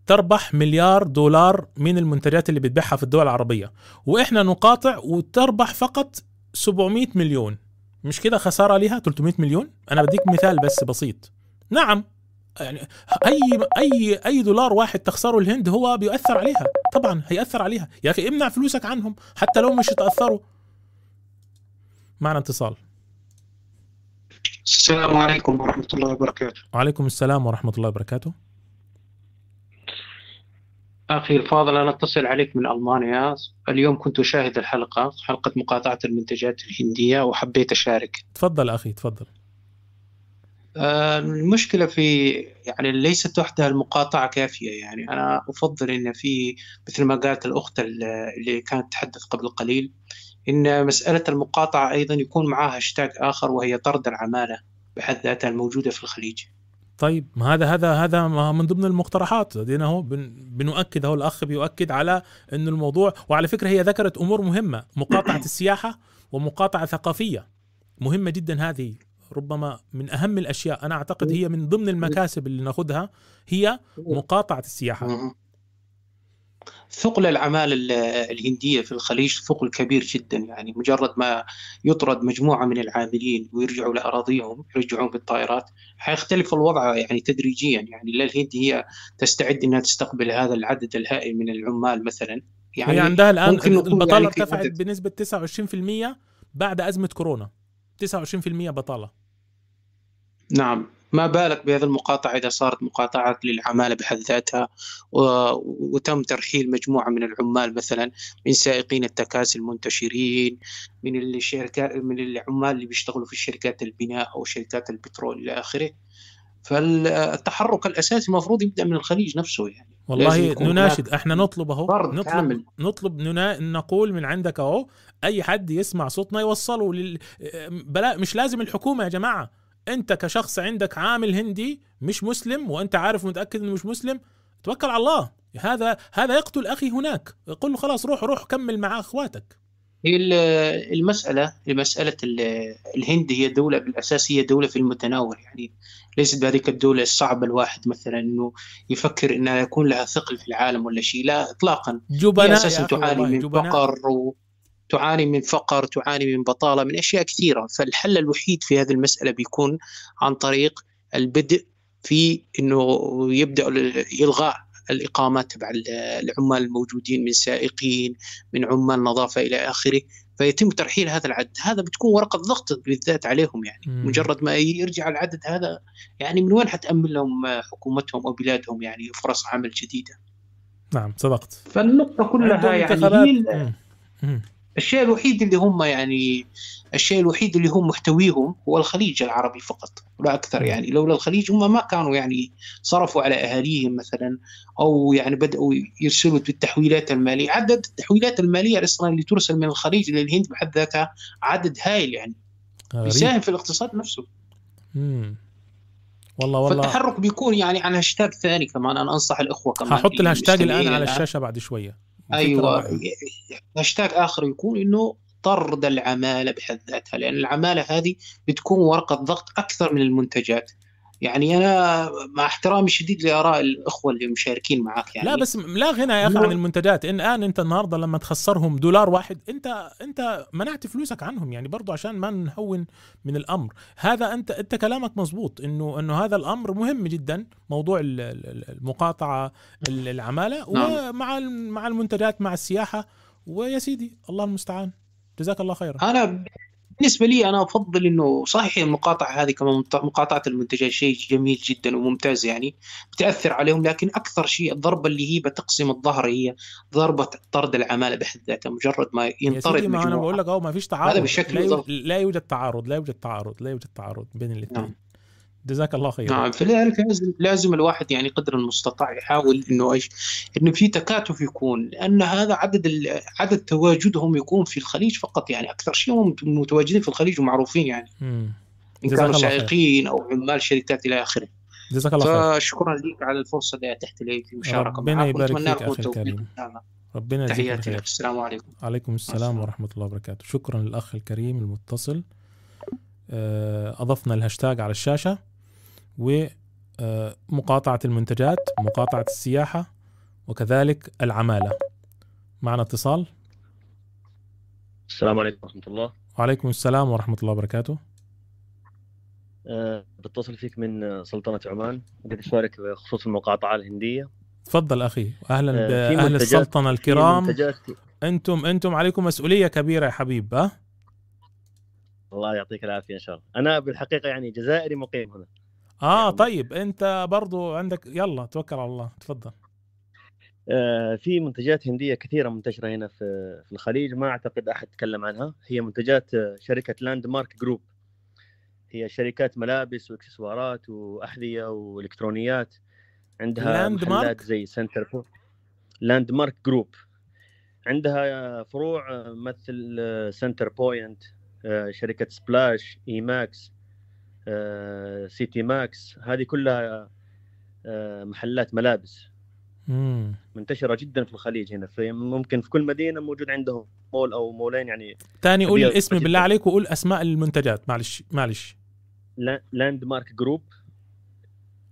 تربح مليار دولار من المنتجات اللي بتبيعها في الدول العربية وإحنا نقاطع وتربح فقط 700 مليون. مش كده خسارة لها 300 مليون؟ أنا بديك مثال بس بسيط. نعم يعني أي أي أي دولار واحد تخسره الهند هو بيؤثر عليها. طبعا هيأثر عليها. يا أخي امنع فلوسك عنهم حتى لو مش يتأثروا معنا اتصال
السلام عليكم ورحمة الله وبركاته.
وعليكم السلام ورحمة الله وبركاته.
أخي الفاضل أنا أتصل عليك من ألمانيا. اليوم كنت أشاهد الحلقة حلقة مقاطعة المنتجات الهندية وحبيت أشارك.
تفضل أخي تفضل.
آه، المشكلة في يعني ليست وحدها المقاطعة كافية. يعني أنا أفضل إن في مثل ما قالت الأخت اللي كانت تحدث قبل قليل. إن مسألة المقاطعة أيضا يكون معها هاشتاج آخر وهي طرد العمالة بحد ذاتها الموجودة في الخليج.
طيب ما هذا هذا هذا ما من ضمن المقترحات. دينا هو بن بنؤكد هو الأخ بيؤكد على إنه الموضوع وعلى فكرة هي ذكرت أمور مهمة. مقاطعة *coughs* السياحة ومقاطعة ثقافية مهمة جدا هذه. ربما من أهم الأشياء أنا أعتقد هي من ضمن المكاسب اللي نأخذها هي مقاطعة السياحة.
مم. ثقل العمالة ال- الهندية في الخليج ثقل كبير جدا يعني مجرد ما يطرد مجموعة من العاملين ويرجعوا لأراضيهم يرجعون بالطائرات حيختلف الوضع يعني تدريجيا. يعني لا الهند هي تستعد أنها تستقبل هذا العدد الهائل من العمال مثلا. يعني
هي عندها
نقول
البطالة
يعني
ارتفعت
عدد.
بنسبة 29% بعد أزمة كورونا. 29% بطالة.
نعم. ما بالك بهذه المقاطعة إذا صارت مقاطعة للعمالة بحد ذاتها. وتم ترحيل مجموعة من العمال مثلا من سائقين التكاسي المنتشرين من الشركات من العمال اللي بيشتغلوا في شركات البناء أو شركات البترول إلى آخره فالتحرك الأساسي المفروض يبدأ من الخليج نفسه يعني
والله نناشد إحنا نطلب
أهو
نطلب
كامل.
نطلب ننا نقول من عندك أهو أي حد يسمع صوتنا يوصله لل... بلا مش لازم الحكومة يا جماعة انت كشخص عندك عامل هندي مش مسلم وانت عارف ومتأكد انه مش مسلم توكل على الله. هذا هذا يقتل أخي هناك. قل له خلاص روح روح كمل مع أخواتك.
هي ال- المسألة مسألة ال- الهند هي دولة بالأساس هي دولة في المتناول. يعني ليست بهذيك الدولة الصعبة الواحد مثلا إنه يفكر إنها يكون لها ثقل في العالم ولا شيء. لا إطلاقا. هي
جبناء يا
أساسا تعاني من فقر وتعاني من فقر تعاني من بطالة من أشياء كثيرة. فالحل الوحيد في هذه المسألة بيكون عن طريق البدء في إنه يبدأ إلغاء الإقامات تبع العمال الموجودين من سائقين من عمال نظافة إلى آخره. فيتم ترحيل هذا العدد. هذا بتكون ورقة ضغط بالذات عليهم يعني.
مم.
مجرد ما يرجع العدد هذا يعني من وين حتأمن لهم حكومتهم أو بلادهم يعني فرص عمل جديدة؟
نعم صدقت.
فالنقطة كلها يعني. هي. الشيء الوحيد اللي هم يعني الشيء الوحيد اللي هم محتويهم هو الخليج العربي فقط ولا أكثر يعني. لولا الخليج هم ما كانوا يعني صرفوا على أهاليهم مثلا أو يعني بدأوا يرسلوا بالتحويلات المالية. عدد التحويلات المالية أصلا اللي ترسل من الخليج للهند بحد ذاتها عدد هائل يعني.
غريب.
بيساهم في الاقتصاد نفسه.
مم. والله والله.
فالتحرك بيكون يعني عن هاشتاج ثاني كمان أنا أنصح الإخوة كمان
هحط الهاشتاج
الآن
على. الشاشة بعد شوية. أيوه.
هاشتاج آخر يكون إنه طرد العمالة بحد ذاتها لأن العمالة هذه بتكون ورقة ضغط أكثر من المنتجات يعني أنا مع احترامي الشديد لآراء الأخوة اللي مشاركين معك يعني.
لا بس لا غنى يا
أخي
عن المنتجات. إن الآن أنت النهارده لما تخسرهم دولار واحد أنت أنت منعت فلوسك عنهم يعني برضو عشان ما نهون من الأمر. هذا أنت أنت كلامك مزبوط إنه إنه هذا الأمر مهم جدا موضوع ال- ال- المقاطعة ال- العمالة
نعم.
ومع ال- مع المنتجات مع السياحة. ويا سيدي الله المستعان. جزاك الله خيرا.
أنا بالنسبة لي أنا أفضل إنه صحيح المقاطعة هذه كمان مقاطعة المنتجات شيء جميل جدا وممتاز يعني بتأثر عليهم لكن أكثر شيء الضربة اللي هي بتقسم الظهر هي ضربة طرد العمالة بحد ذاتها مجرد ما ينطرد
ما أنا
مجموعة
بقول لك أهو ما فيش تعارض
بشكل
لا, يو... لا يوجد تعارض لا يوجد تعارض لا يوجد تعارض بين الاثنين
نعم.
جزاك الله خيرا.
نعم فلذلك لازم لازم الواحد يعني قدر المستطاع يحاول إنه إيش؟ إنه في تكاتف يكون لأن هذا عدد ال- عدد تواجدهم يكون في الخليج فقط يعني أكثر شيء هم متواجدين في الخليج ومعروفين يعني.
مم. إن
كانوا
خير.
سائقين أو عمال شركات إلى آخره.
جزاك الله خير.
فشكرا لك على الفرصة اللي اتحت لي في المشاركه
ربنا يبارك فيك
التوفيق.
الكريم.
الله.
ربنا يجزيك
تحياتي لك. السلام عليكم.
عليكم السلام. ورحمة الله وبركاته. شكرا للأخ الكريم المتصل. آه، أضفنا الهاشتاج على الشاشة. ومقاطعة المنتجات مقاطعة السياحة وكذلك العمالة. معنا اتصال؟
السلام عليكم ورحمة الله.
وعليكم السلام ورحمة الله وبركاته.
أه بتصل فيك من سلطنة عمان. بدي أشارك بخصوص المقاطعة الهندية.
تفضل أخي. أهلا
في
بأهل السلطنة الكرام.
منتجات
أنتم أنتم عليكم مسؤولية كبيرة يا حبيب ها؟
الله يعطيك العافية إن شاء الله. أنا بالحقيقة يعني جزائري مقيم هنا.
آه
يعني-
طيب أنت برضو عندك يلا توكل على الله تفضل.
أه في منتجات هندية كثيرة منتشرة هنا في في الخليج ما أعتقد أحد تكلم عنها. هي منتجات آه، شركة Landmark Group هي شركات ملابس وإكسسوارات وأحذية وإلكترونيات. عندها
Landmark؟
زي Centrepo Landmark Group عندها فروع آه، مثل آه، Centrepoint آه، شركة Splash Emax آه، Citymax هذه كلها آه، محلات ملابس.
مم.
منتشرة جدا في الخليج هنا في ممكن في كل مدينة موجود عندهم مول أو مولين يعني
تاني قول الاسم. بالله عليك وقول أسماء المنتجات معلش معلش.
لا- Landmark Group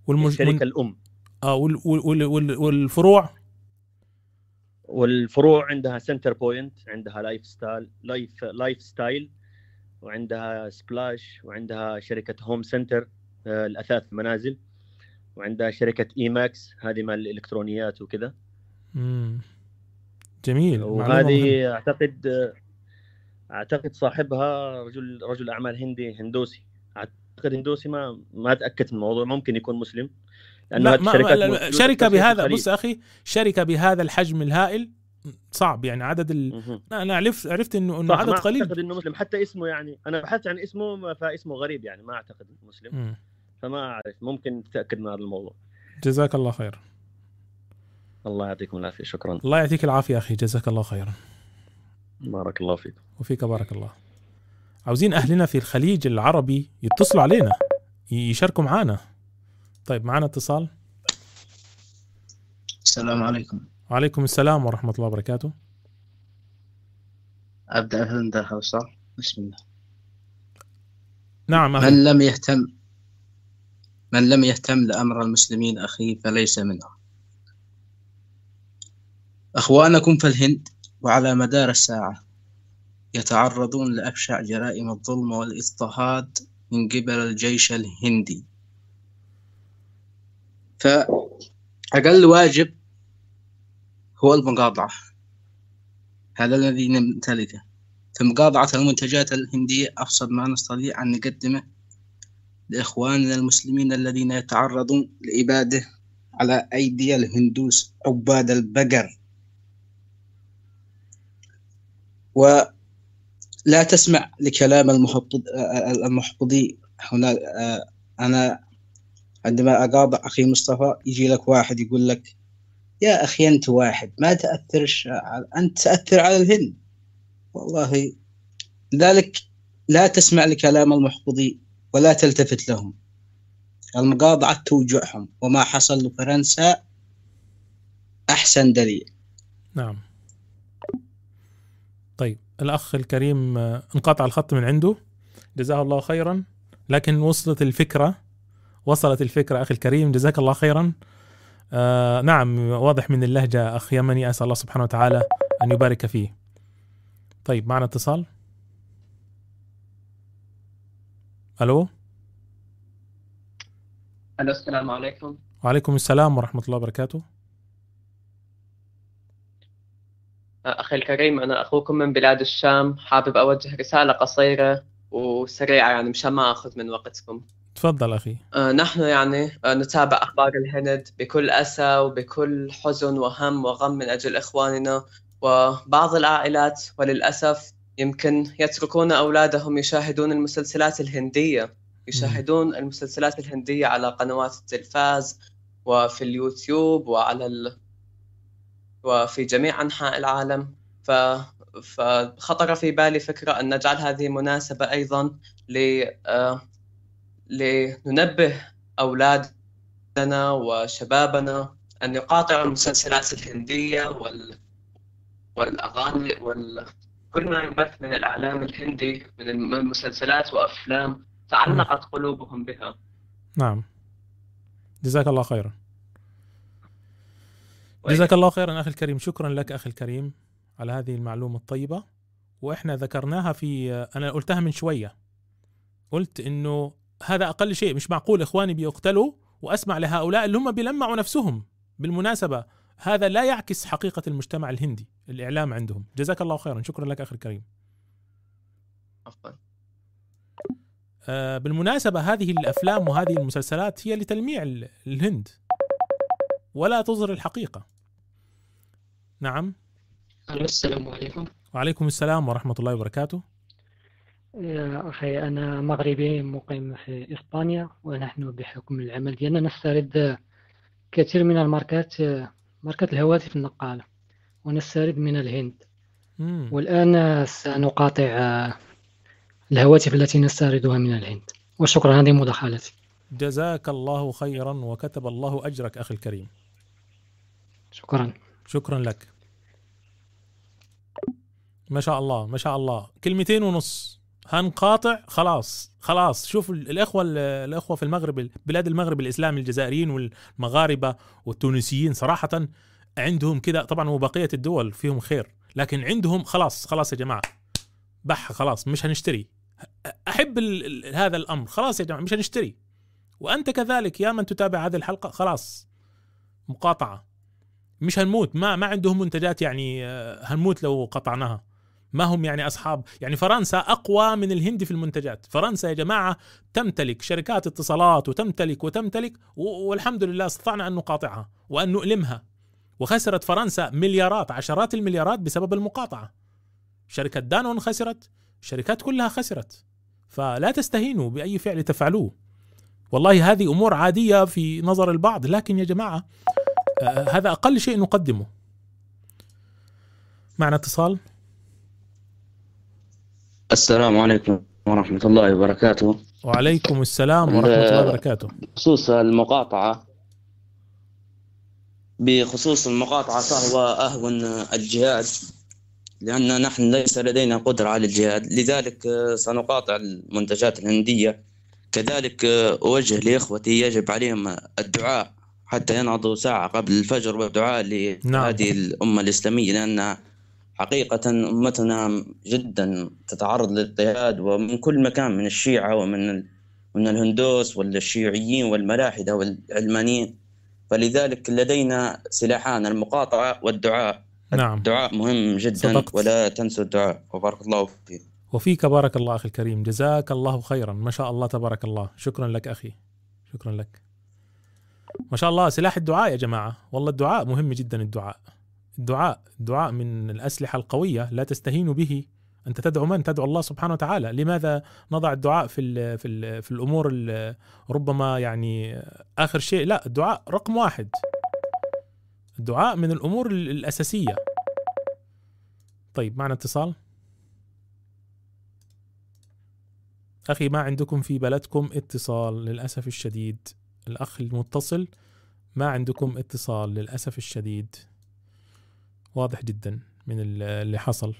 والمج...
الشركة
من...
الأم.
آه وال... وال... وال... وال... والفروع؟
والفروع عندها Centrepoint عندها Lifestyle Life Lifestyle وعندها Splash وعندها شركة Home Centre آه، الأثاث المنازل وعندها شركة Emax هذه مال الإلكترونيات وكذا.
جميل.
وهذه أعتقد أعتقد صاحبها رجل رجل أعمال هندي هندوسي أعتقد هندوسي ما ما اتاكد من الموضوع ممكن يكون مسلم لأنه
لا ما...
كثير في
بهذا. بص أخي شركة بهذا الحجم الهائل صعب يعني عدد ال... أنا عرفت عرفت انه
إنه
عدد
ما
قليل.
أعتقد إنه مسلم. حتى اسمه يعني أنا بحثت عن اسمه فاسمه غريب يعني ما أعتقد إنه مسلم.
مم.
فما أعرف ممكن تتاكد من هذا الموضوع.
جزاك الله خير.
الله يعطيكم العافية شكرا.
الله يعطيك العافية أخي جزاك الله خيرا.
بارك الله فيك.
وفيك بارك الله. عاوزين أهلنا في الخليج العربي يتصلوا علينا يشاركوا معانا. طيب معانا اتصال؟
السلام عليكم.
وعليكم السلام ورحمة الله وبركاته.
أبدأ هند صح بسم الله.
نعم أخي.
من لم يهتم من لم يهتم لأمر المسلمين أخي فليس منهم. أخوانكم في الهند وعلى مدار الساعة يتعرضون لأبشع جرائم الظلم والاضطهاد من قبل الجيش الهندي. فأقل واجب هو المقاطعة. هذا الذي نمتلكه. فمقاطعة المنتجات الهندية أفضل ما نستطيع أن نقدمه لإخواننا المسلمين الذين يتعرضون لإبادة على أيدي الهندوس عباد البقر. ولا تسمع لكلام المحبط المحبطي هنا. أنا عندما أقاطع أخي مصطفى يجي لك واحد يقول لك يا أخي أنت واحد ما تأثرش أنت تأثر على الهند. والله لذلك لا تسمع لكلام المحبطين ولا تلتفت لهم. المقاطعة توجعهم وما حصل لفرنسا أحسن دليل.
نعم. طيب الأخ الكريم آه، انقطع الخط من عنده. جزاه الله خيرا. لكن وصلت الفكرة وصلت الفكرة أخي الكريم جزاك الله خيرا. آه نعم واضح من اللهجة أخ يمني أسأل الله سبحانه وتعالى أن يبارك فيه. طيب معنا اتصال. ألو؟
ألو السلام عليكم.
وعليكم السلام ورحمة الله وبركاته.
أخي الكريم أنا أخوكم من بلاد الشام حابب أوجه رسالة قصيرة وسريعة يعني مشان ما آخذ من وقتكم.
تفضل أخي.
آه، نحن يعني آه، نتابع أخبار الهند بكل أسى وبكل حزن وهم وغم من أجل إخواننا وبعض العائلات وللأسف يمكن يتركون أولادهم يشاهدون المسلسلات الهندية يشاهدون المسلسلات الهندية على قنوات التلفاز وفي اليوتيوب وعلى ال... وفي جميع أنحاء العالم. ف... فخطر في بالي فكرة أن نجعل هذه مناسبة أيضا ل... لننبه أولادنا وشبابنا أن يقاطعوا المسلسلات الهندية وال... والأغاني وال... كل ما يبث من الإعلام الهندي من المسلسلات وأفلام تعلقت قلوبهم بها.
نعم. جزاك الله خيرا. جزاك الله خيرا أخي الكريم. شكرا لك أخي الكريم على هذه المعلومة الطيبة. وإحنا ذكرناها في أنا قلتها من شوية. قلت إنه هذا أقل شيء مش معقول إخواني بيقتلوا وأسمع لهؤلاء اللي هم بيلمعوا نفسهم بالمناسبة. هذا لا يعكس حقيقة المجتمع الهندي الإعلام عندهم. جزاك الله خيرا. شكرا لك أخي الكريم.
عفوا.
آه، بالمناسبة هذه الأفلام وهذه المسلسلات هي لتلميع ال- الهند ولا تظهر الحقيقة. نعم.
ألو السلام عليكم.
وعليكم السلام ورحمة الله وبركاته.
يا أخي أنا مغربي مقيم في إسبانيا ونحن بحكم العمل ديالنا نسترد كثير من الماركات ماركات الهواتف النقالة ونسترد من الهند.
مم.
والآن سنقاطع الهواتف التي نستوردها من الهند. وشكرا هذه مداخلتي
جزاك الله خيرا وكتب الله أجرك أخي الكريم.
شكرا.
شكرا لك. ما شاء الله ما شاء الله. كلمتين ونص. هنقاطع خلاص خلاص. شوف ال- الإخوة ال- الإخوة في المغرب بلاد المغرب الإسلامي الجزائريين والمغاربة والتونسيين صراحة عندهم كده طبعا وبقية الدول فيهم خير لكن عندهم خلاص خلاص يا جماعة. بح خلاص مش هنشتري. أحب ال ال هذا الأمر. خلاص يا جماعة مش هنشتري. وأنت كذلك يا من تتابع هذه الحلقة خلاص مقاطعة. مش هنموت. ما ما عندهم منتجات يعني آه، هنموت لو قطعناها. ما هم يعني أصحاب؟ يعني فرنسا أقوى من الهند في المنتجات. فرنسا يا جماعة تمتلك شركات اتصالات وتمتلك وتمتلك والحمد لله استطعنا أن نقاطعها وأن نؤلمها. وخسرت فرنسا مليارات عشرات المليارات بسبب المقاطعة. شركة دانون خسرت الشركات كلها خسرت. فلا تستهينوا بأي فعل تفعلوه. والله هذه أمور عادية في نظر البعض لكن يا جماعة آه، هذا أقل شيء نقدمه. معنا اتصال؟
السلام عليكم ورحمة الله وبركاته.
وعليكم السلام ورحمة الله وبركاته.
بخصوص المقاطعة بخصوص المقاطعة فهو أهون الجهاد لأن نحن ليس لدينا قدرة على الجهاد. لذلك آه، سنقاطع المنتجات الهندية. كذلك آه، أوجه لإخوتي يجب عليهم الدعاء حتى ينهضوا ساعة قبل الفجر والدعاء
نعم.
لهذه الأمة الإسلامية لأن حقيقة أمتنا جدا تتعرض للاضطهاد ومن كل مكان من الشيعة ومن من الهندوس والشيوعيين والملاحدة والعلمانيين. فلذلك لدينا سلاحان المقاطعة والدعاء.
نعم.
الدعاء مهم جدا
صدقت.
ولا تنسوا الدعاء. وبارك الله فيكم
وفيك بارك الله أخي الكريم. جزاك الله خيرا. ما شاء الله تبارك الله. شكرا لك أخي. شكرا لك. ما شاء الله. سلاح الدعاء يا جماعة. والله الدعاء مهم جدا الدعاء. الدعاء الدعاء من الأسلحة القوية لا تستهين به أنت تدعو من؟ تدعو الله سبحانه وتعالى. لماذا نضع الدعاء في ال في ال في الأمور ال- ربما يعني آخر شيء؟ لا الدعاء رقم واحد. الدعاء من الأمور ال- الأساسية. طيب معنا اتصال. أخي ما عندكم في بلدكم اتصال؟ للأسف الشديد. الأخ المتصل ما عندكم اتصال؟ للأسف الشديد. واضح جدا من ال- اللي حصل.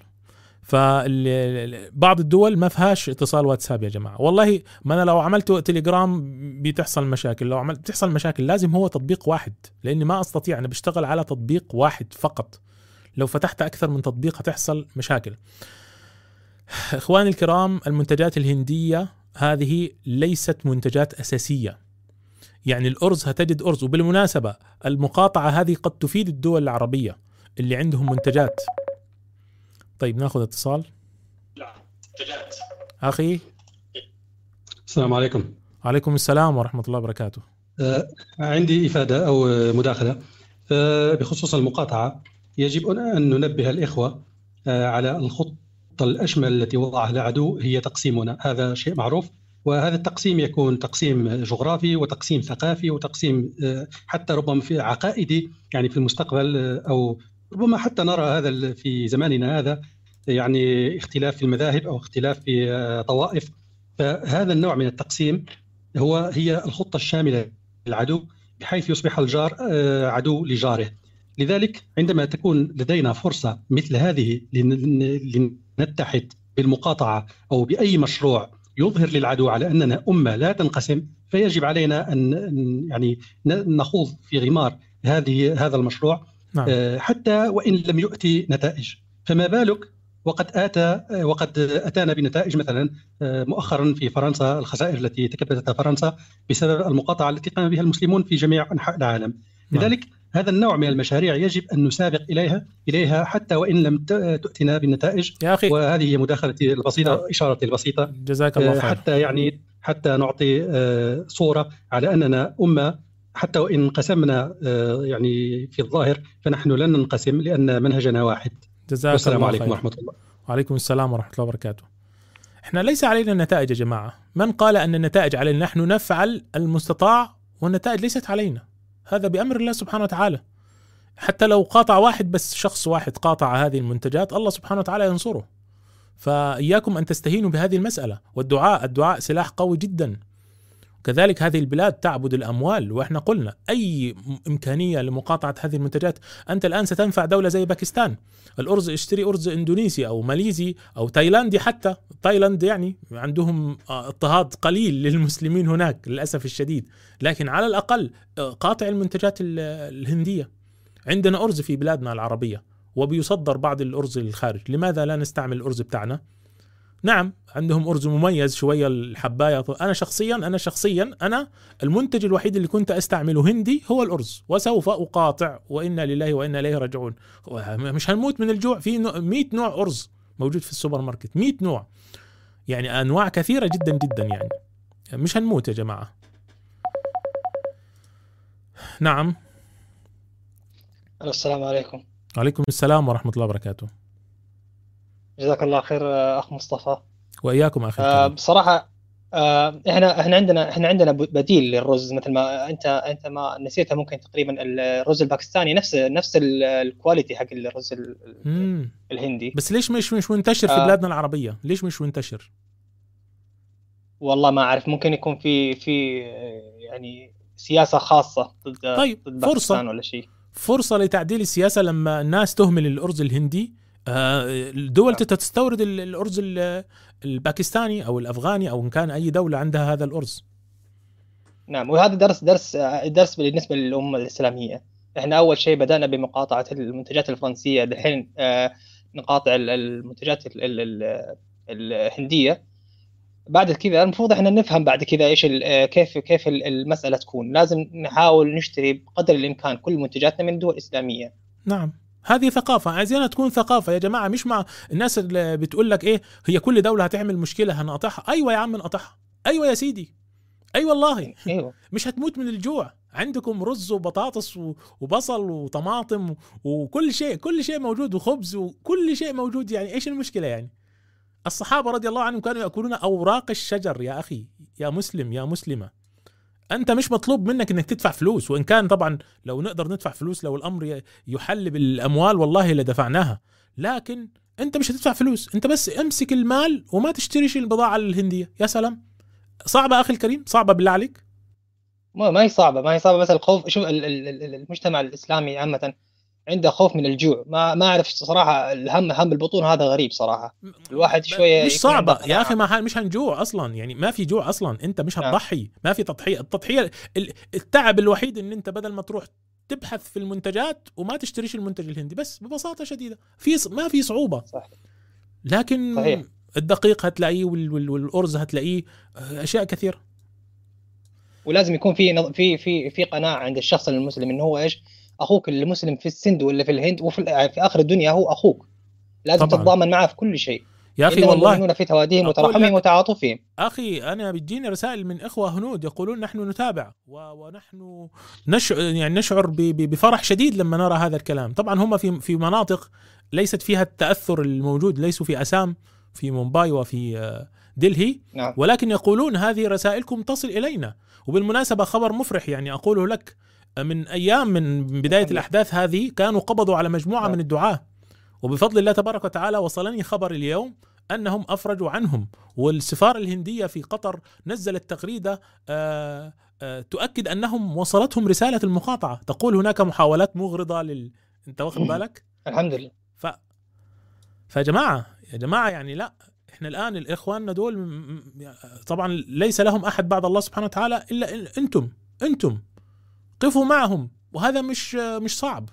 فبعض الدول ما فيهاش اتصال واتساب يا جماعة. والله ما أنا لو عملت تليجرام بتحصل مشاكل. لو عملت بتحصل مشاكل لازم هو تطبيق واحد لأني ما أستطيع أنا بشتغل على تطبيق واحد فقط. لو فتحت أكثر من تطبيق هتحصل مشاكل. إخواني الكرام المنتجات الهندية هذه ليست منتجات أساسية. يعني الأرز هتجد أرز. وبالمناسبة المقاطعة هذه قد تفيد الدول العربية. اللي عندهم منتجات. طيب ناخذ اتصال. أخي.
السلام عليكم.
عليكم السلام ورحمة الله وبركاته.
آه، عندي إفادة أو آه، مداخلة. آه، بخصوص المقاطعة يجب أن ننبه الإخوة آه، على الخطة الأشمل التي وضعها العدو هي تقسيمنا. هذا شيء معروف وهذا التقسيم يكون تقسيم جغرافي وتقسيم ثقافي وتقسيم آه، حتى ربما في عقائدي يعني في المستقبل آه، أو ربما حتى نرى هذا في زماننا هذا يعني اختلاف في المذاهب أو اختلاف في آه، طوائف. فهذا النوع من التقسيم هو هي الخطة الشاملة للعدو بحيث يصبح الجار آه، عدو لجاره. لذلك عندما تكون لدينا فرصة مثل هذه لن- لنتحد بالمقاطعة أو بأي مشروع يظهر للعدو على أننا أمة لا تنقسم فيجب علينا أن يعني نخوض في غمار هذه هذا المشروع.
نعم.
آه، حتى وإن لم يؤتي نتائج. فما بالك وقد آتى وقد أتانا بنتائج مثلا آه، مؤخرا في فرنسا الخسائر التي تكبدتها فرنسا بسبب المقاطعة التي قام بها المسلمون في جميع أنحاء العالم.
نعم.
لذلك هذا النوع من المشاريع يجب أن نسابق إليها إليها حتى وإن لم تؤتنا بالنتائج.
يا أخي.
وهذه هي مداخلتي البسيطة إشارتي البسيطة.
جزاك الله
آه،
خير
حتى يعني حتى نعطي آه، صورة على أننا أمة حتى وإن انقسمنا آه، يعني في الظاهر فنحن لن ننقسم لأن منهجنا واحد.
جزاك
والسلام
الله
عليكم
خير.
ورحمة الله.
وعليكم السلام ورحمة الله وبركاته. إحنا ليس علينا النتائج يا جماعة. من قال أن النتائج علينا؟ نحن نفعل المستطاع والنتائج ليست علينا. هذا بأمر الله سبحانه وتعالى. حتى لو قاطع واحد بس شخص واحد قاطع هذه المنتجات الله سبحانه وتعالى ينصره. فإياكم أن تستهينوا بهذه المسألة. والدعاء الدعاء سلاح قوي جدا. كذلك هذه البلاد تعبد الأموال وإحنا قلنا أي إمكانية لمقاطعة هذه المنتجات أنت الآن ستنفع دولة زي باكستان. الأرز اشتري أرز إندونيسي أو ماليزي أو تايلاندي حتى. تايلاند يعني عندهم آه، اضطهاد قليل للمسلمين هناك للأسف الشديد. لكن على الأقل آه، قاطع المنتجات ال- الهندية. عندنا أرز في بلادنا العربية وبيصدر بعض الأرز للخارج. لماذا لا نستعمل الأرز بتاعنا؟ نعم عندهم أرز مميز شوية الحباية. أنا شخصيا أنا شخصيا أنا المنتج الوحيد اللي كنت أستعمله هندي هو الأرز وسوف أقاطع وإنا لله وإنا إليه راجعون. مش هنموت من الجوع في نوع- 100 نوع أرز موجود في السوبر ماركت 100 نوع. يعني أنواع كثيرة جدا جدا يعني. مش هنموت يا جماعة. نعم.
السلام عليكم.
عليكم السلام ورحمة الله وبركاته.
جزاك الله خير أخ مصطفى
وإياكم أخي
آه،. بصراحة آه، إحنا إحنا عندنا إحنا عندنا بديل للرز مثل ما أنت أنت ما نسيتها ممكن تقريبا الرز الباكستاني نفس نفس ال- ال quality حق الرز. الهندي
بس ليش مش مش منتشر في
آه.
بلادنا العربية ليش مش منتشر
والله ما أعرف ممكن يكون في في يعني سياسة خاصة ضد
طيب
ضد
فرصة.
باكستان ولا شيء
فرصة لتعديل السياسة لما الناس تهمل الأرز الهندي الدول تستورد ال- الأرز ال- الباكستاني أو الأفغاني أو إن كان أي دولة عندها هذا الأرز.
نعم وهذا درس درس درس بالنسبة للأمة الإسلامية. إحنا أول شيء بدأنا بمقاطعة المنتجات الفرنسية. دحين آه، نقاطع ال- المنتجات ال- ال- ال- الهندية. بعد كذا المفروض إحنا نفهم بعد كذا إيش آه، كيف كيف ال- المسألة تكون. لازم نحاول نشتري بقدر الإمكان كل منتجاتنا من دول إسلامية.
نعم. هذه ثقافة عايزينها تكون ثقافة. يا جماعة مش مع الناس اللي بتقول لك إيه هي كل دولة هتعمل مشكلة هنقطعها. أيوه يا عم نقطعها. أيوه يا سيدي. اي والله.
أيوه.
مش هتموت من الجوع. عندكم رز وبطاطس وبصل وطماطم وكل شيء كل شيء موجود وخبز وكل شيء موجود. يعني إيش المشكلة يعني؟ الصحابة رضي الله عنهم كانوا يأكلون أوراق الشجر. يا أخي يا مسلم يا مسلمة. أنت مش مطلوب منك أنك تدفع فلوس وإن كان طبعا لو نقدر ندفع فلوس لو الأمر ي- يحل بالأموال والله لدفعناها. لكن أنت مش هتدفع فلوس أنت بس امسك المال وما تشتريش البضاعة الهندية. يا سلام. صعبة أخي الكريم؟ صعبة بالله عليك؟
ما ما هي صعبة ما هي صعبة. بس الخوف شوف ال- ال- ال- المجتمع الإسلامي عامة عنده خوف من الجوع. ما ما أعرف صراحة الهم هم البطون هذا غريب صراحة. الواحد شوية
مش صعبة. يا أخي ما مش هنجوع أصلا. يعني ما في جوع أصلا. أنت مش هتضحي. ما في تضحية. التضحية ال- التعب الوحيد أن أنت بدل ما تروح تبحث في المنتجات وما تشتريش المنتج الهندي. بس ببساطة شديدة. في ما في صعوبة.
صح.
لكن
صحيح.
الدقيق هتلاقيه وال- وال- والأرز هتلاقيه آه، أشياء كثيرة.
ولازم يكون في في في في قناعة عند الشخص المسلم إنه هو إيش؟ أخوك المسلم في السند ولا في الهند وفي في آخر الدنيا هو أخوك. لازم
طبعاً.
تتضامن معه في كل شيء.
يا
إنما
والله
في توادهم
أقول
وترحمهم وتعاطفهم.
أخي أنا بتجيني رسائل من إخوة هنود يقولون نحن نتابع ونحن نشعر يعني نشعر بفرح شديد لما نرى هذا الكلام. طبعا هم في في مناطق ليست فيها التأثر الموجود ليسوا في أسام في مومباي وفي آه، دلهي.
نعم.
ولكن يقولون هذه رسائلكم تصل إلينا. وبالمناسبة خبر مفرح يعني أقوله لك. من أيام من بداية الأحداث هذه كانوا قبضوا على مجموعة من الدعاة. وبفضل الله تبارك وتعالى وصلني خبر اليوم أنهم أفرجوا عنهم. والسفارة الهندية في قطر نزلت تغريده آه، آه، تؤكد أنهم وصلتهم رسالة المقاطعة. تقول هناك محاولات مغرضة لل أنت واخد بالك؟
الحمد لله.
ف فيا جماعة يا جماعة يعني لا إحنا الآن الاخواننا دول طبعا ليس لهم أحد بعد الله سبحانه وتعالى إلا أنتم أنتم. قفوا معهم. وهذا مش مش صعب.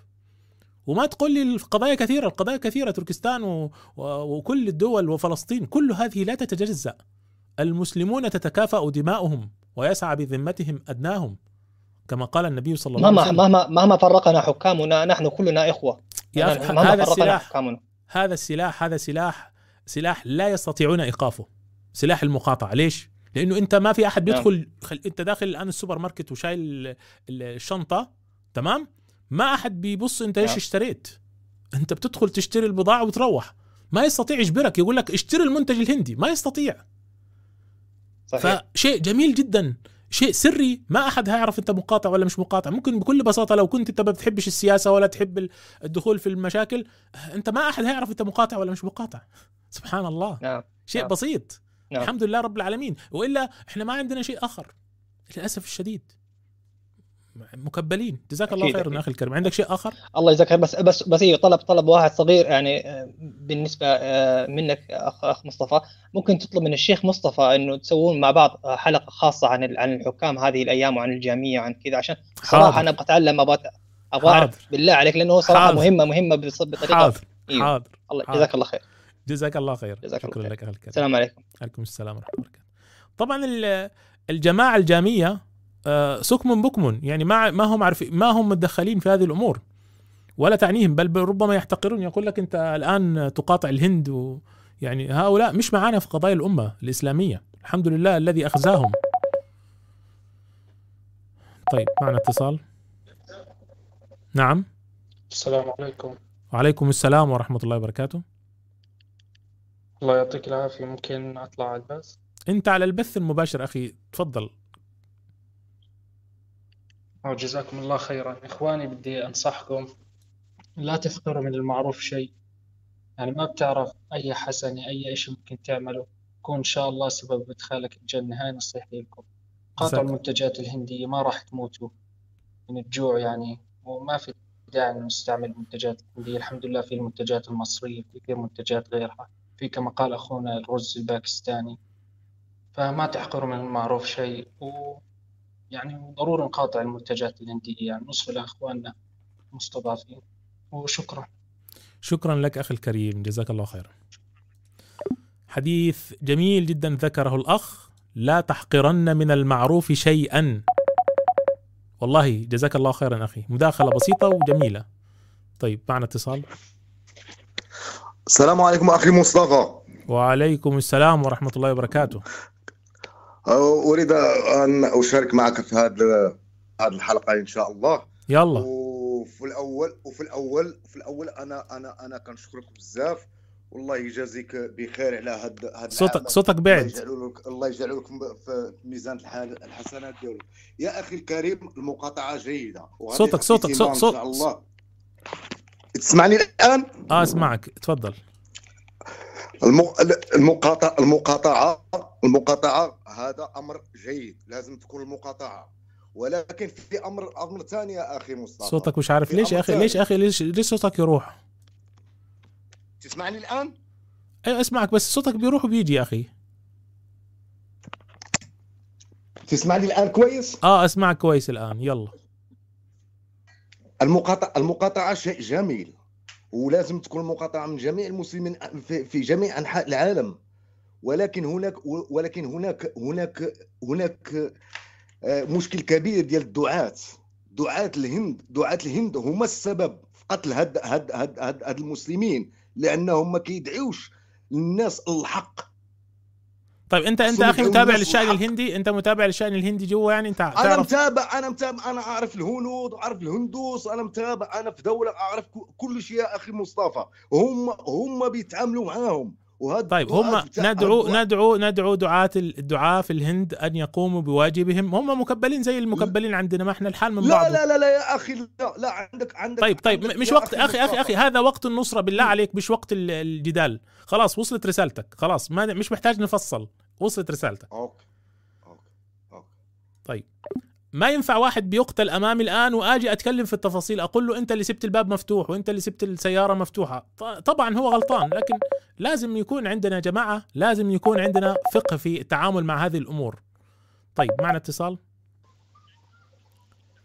وما تقول لي القضايا كثيرة القضايا كثيرة تركستان و... و... وكل الدول وفلسطين كل هذه لا تتجزأ. المسلمون تتكافأ دماؤهم ويسعى بذمتهم أدناهم كما قال النبي صلى الله عليه وسلم.
مهما مهما فرقنا حكامنا نحن كلنا إخوة.
يا أخي هذا السلاح
حكامنا.
هذا السلاح هذا سلاح سلاح لا يستطيعون إيقافه. سلاح المقاطعة. ليش؟ لأنه أنت ما في أحد
نعم.
بيدخل خل... أنت داخل الآن السوبر ماركت وشايل ال- ال- الشنطة تمام؟ ما أحد بيبص أنت إيش
نعم.
اشتريت. أنت بتدخل تشتري البضاعة وتروح. ما يستطيع يجبرك يقول لك اشتري المنتج الهندي. ما يستطيع.
صحيح.
فشيء جميل جدا. شيء سري. ما أحد هيعرف أنت مقاطع ولا مش مقاطع. ممكن بكل بساطة لو كنت أنت ما بتحبش السياسة ولا تحب ال- الدخول في المشاكل أنت ما أحد هيعرف أنت مقاطع ولا مش مقاطع. سبحان الله.
نعم.
شيء
نعم.
بسيط.
نعم.
الحمد لله رب العالمين وإلا إحنا ما عندنا شيء آخر للأسف الشديد مكبلين جزاك الله خيرا
أكيد.
أخي الكريم عندك شيء آخر
الله يجزاك خير بس بس بس إيه طلب طلب واحد صغير يعني آه، بالنسبة آه، منك أخ أخ مصطفى ممكن تطلب من الشيخ مصطفى إنه تسوون مع بعض آه، حلقة خاصة عن عن الحكام هذه الأيام وعن الجاميه وعن كذا عشان صراحة
حاضر.
أنا أبغى اتعلم أبغى أبغى اعرف. بالله عليك لأنه صراحة
حاضر.
مهمة مهمة بطريقة
حاضر
أيوه.
حاضر
الله. جزاك الله خير
جزاك الله خير.
جزاك الله
شكرا
خير.
لك الكريم
السلام عليكم.
عليكم السلام ورحمة الله وبركاته. طبعا ال- الجماعة الجامية آه، سكم بكم. يعني ما ما هم عارفين ما هم متدخلين في هذه الأمور. ولا تعنيهم بل بل ربما يحتقرون. يقول لك أنت الآن تقاطع الهند و يعني هؤلاء مش معانا في قضايا الأمة الإسلامية. الحمد لله الذي أخزاهم. طيب معنا اتصال. نعم.
السلام عليكم.
وعليكم السلام ورحمة الله وبركاته.
الله يعطيك العافية. ممكن أطلع على البث
أنت على البث المباشر أخي. تفضل.
أو جزاكم الله خيرا. إخواني بدي أنصحكم لا تفقروا من المعروف شيء. يعني ما بتعرف أي حسنة أي إشي ممكن تعمله. يكون إن شاء الله سبب إدخالك الجنة. هاي نصيحتي لكم. قاطعوا
جزاك-
المنتجات الهندية. ما راح تموتوا من الجوع يعني. وما في داعي نستعمل المنتجات الهندية الحمد لله في المنتجات المصرية في كثير منتجات غيرها. في كما قال أخونا الرز الباكستاني. فما تحقروا من المعروف شيء؟ ويعني ضروري نقاطع المنتجات الهندية يعني نوصل لأخواننا المستضعفين وشكرا.
شكرا لك أخي الكريم. جزاك الله خيرا. حديث جميل جدا ذكره الأخ. لا تحقرن من المعروف شيئا. والله جزاك الله خيرا أخي. مداخلة بسيطة وجميلة. طيب معنا اتصال.
السلام عليكم أخي مصطفى.
وعليكم السلام ورحمة الله وبركاته.
أريد أن أشارك معك في هذه هذه الحلقة إن شاء الله.
يلا.
وفي الأول وفي الأول في الأول أنا أنا أنا كنشكرك بزاف. والله يجازيك بخير على هاد هاد
صوتك-. صوتك بعد.
الله يجعله لك في ميزان الحسنات ديالك. يا أخي الكريم المقاطعة جيدة.
صوتك- صوتك- صوت-
شاء الله. تسمعني الآن؟
آه أسمعك. تفضل.
الم- المقاطعة المقاطعة المقاطعة هذا أمر جيد. لازم تكون المقاطعة. ولكن في أمر أمر ثاني يا أخي مصطفى.
صوتك مش عارف ليش يا
ثاني.
ليش يا أخي ليش ليش صوتك يروح؟
تسمعني الآن؟
أيوه أسمعك بس صوتك بيروح وبيجي يا أخي.
تسمعني الآن كويس؟
آه أسمعك كويس الآن. يلا.
المقاطعة المقاطعة شيء جميل. ولازم تكون المقاطعة من جميع المسلمين في, جميع أنحاء العالم. ولكن هناك ولكن هناك هناك هناك آه، مشكل كبير ديال الدعاة. دعاة الهند دعاة الهند هما السبب في قتل هاد هاد هاد هاد, هاد المسلمين. لأنهم ما كيدعيوش الناس الحق.
طيب انت
أنت
أخي متابع للشان. الهندي؟ أنت متابع للشان الهندي جوا يعني؟ أنت
أنا
تعرف
متابع أنا متابع أنا أعرف الهنود واعرف الهندوس أنا متابع أنا في دولة أعرف كل شيء يا أخي مصطفى. هم هم بيتعاملوا معاهم. وهذا
طيب هم ندعو ندعو ندعو دعاة الدعاة في الهند أن يقوموا بواجبهم. هم مكبلين زي المكبلين عندنا ما إحنا الحال من
لا
بعض
لا لا لا يا أخي لا لا عندك عندك
طيب طيب
عندك
مش وقت أخي
أخي.
أخي هذا وقت النصرة بالله عليك مش وقت ال- الجدال. خلاص وصلت رسالتك. خلاص ما مش محتاج نفصل. وصلت رسالتك. أوكي. ما ينفع واحد بيقتل أمامي الآن وآجي أتكلم في التفاصيل أقول له أنت اللي سبت الباب مفتوح وأنت اللي سبت السيارة مفتوحة. طبعا هو غلطان لكن لازم يكون عندنا يا جماعة لازم يكون عندنا فقه في التعامل مع هذه الأمور. طيب معنا اتصال؟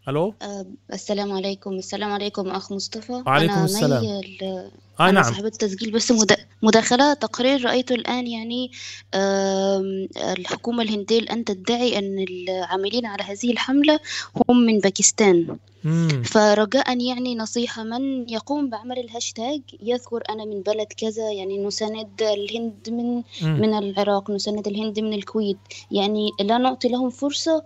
ألو
آه، السلام عليكم السلام عليكم أخ مصطفى
وعليكم
أنا
السلام. آه
أنا
نعم.
صاحبة تسجيل بس مد- مداخلة تقرير رأيته الآن يعني الحكومة الهندية الآن تدعي أن العاملين على هذه الحملة هم من باكستان
مم.
فرجاء يعني نصيحة من يقوم بعمل الهاشتاج يذكر أنا من بلد كذا يعني نساند الهند من
مم.
من العراق نساند الهند من الكويت يعني لا نعطي لهم فرصة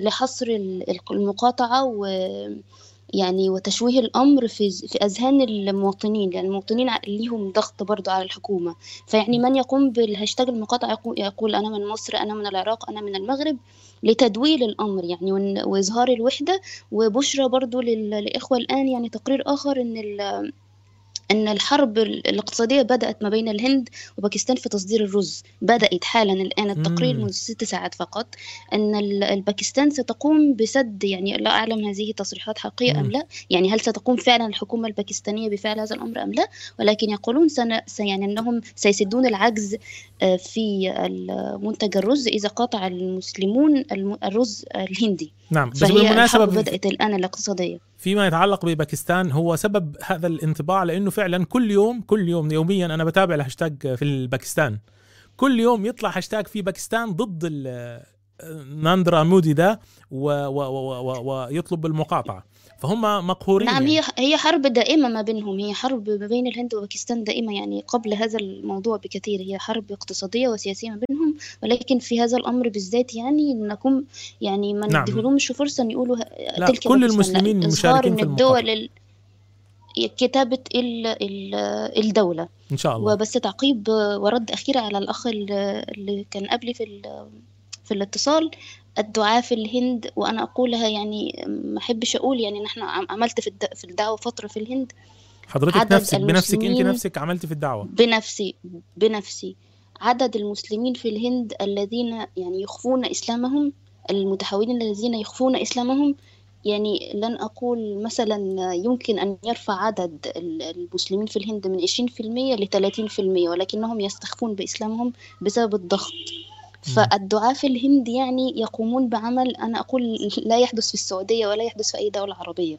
لحصر ال- المقاطعة و يعني وتشويه الأمر في في أذهان المواطنين لأن المواطنين ليهم ضغط برضو على الحكومة. فيعني من يقوم بالهاشتاج المقاطعة يقول, أنا من مصر أنا من العراق أنا من المغرب لتدويل الأمر يعني وإظهار الوحدة وبشرى برضو لل- للإخوة الآن يعني تقرير آخر إن أن الحرب ال- الاقتصادية بدأت ما بين الهند وباكستان في تصدير الرز. بدأت حالا الآن التقرير. منذ ست ساعات فقط أن ال- الباكستان ستقوم بسد يعني لا أعلم هذه تصريحات حقيقية أم. لا. يعني هل ستقوم فعلا الحكومة الباكستانية بفعل هذا الأمر أم لا؟ ولكن يقولون سن يعني أنهم سيسدون العجز آه، في منتج الرز إذا قاطع المسلمون الم- الرز الهندي.
نعم بس بالمناسبة
بدأت الآن الاقتصادية.
فيما يتعلق بباكستان هو سبب هذا الانطباع لأنه فعلا كل يوم كل يوم يوميا أنا بتابع الهاشتاج في الباكستان. كل يوم يطلع هاشتاج في باكستان ضد ناريندرا مودي ده ويطلب المقاطعة. فهم مقهورين
نعم
يعني.
هي هي حرب دائمة ما بينهم هي حرب ما بين الهند وباكستان دائمة يعني قبل هذا الموضوع بكثير هي حرب اقتصادية وسياسية ما بينهم ولكن في هذا الأمر بالذات يعني نكون يعني ما
نعم.
نديهولهمش فرصة أن يقولوا
لا،
تلك
كل المسلمين مشاركين
إن
في
الدول ال- كتابة ال- ال- الدولة
إن شاء الله
وبس تعقيب ورد أخير على الأخ ال- اللي كان قبلي في في الاتصال الدعاة في الهند وأنا أقولها يعني ما أحبش أقول يعني نحن عم- عملت في في الدعوة فترة في الهند.
حضرتك
عدد
نفسك بنفسك أنت
المسلمين
نفسك عملتي في الدعوة؟
بنفسي بنفسي. عدد المسلمين في الهند الذين يعني يخفون إسلامهم المتحولين الذين يخفون إسلامهم يعني لن أقول مثلا يمكن أن يرفع عدد ال- المسلمين في الهند من 20% ل 30% ولكنهم يستخفون بإسلامهم بسبب الضغط. فالدعاة في الهند يعني يقومون بعمل أنا أقول لا يحدث في السعودية ولا يحدث في أي دولة عربية.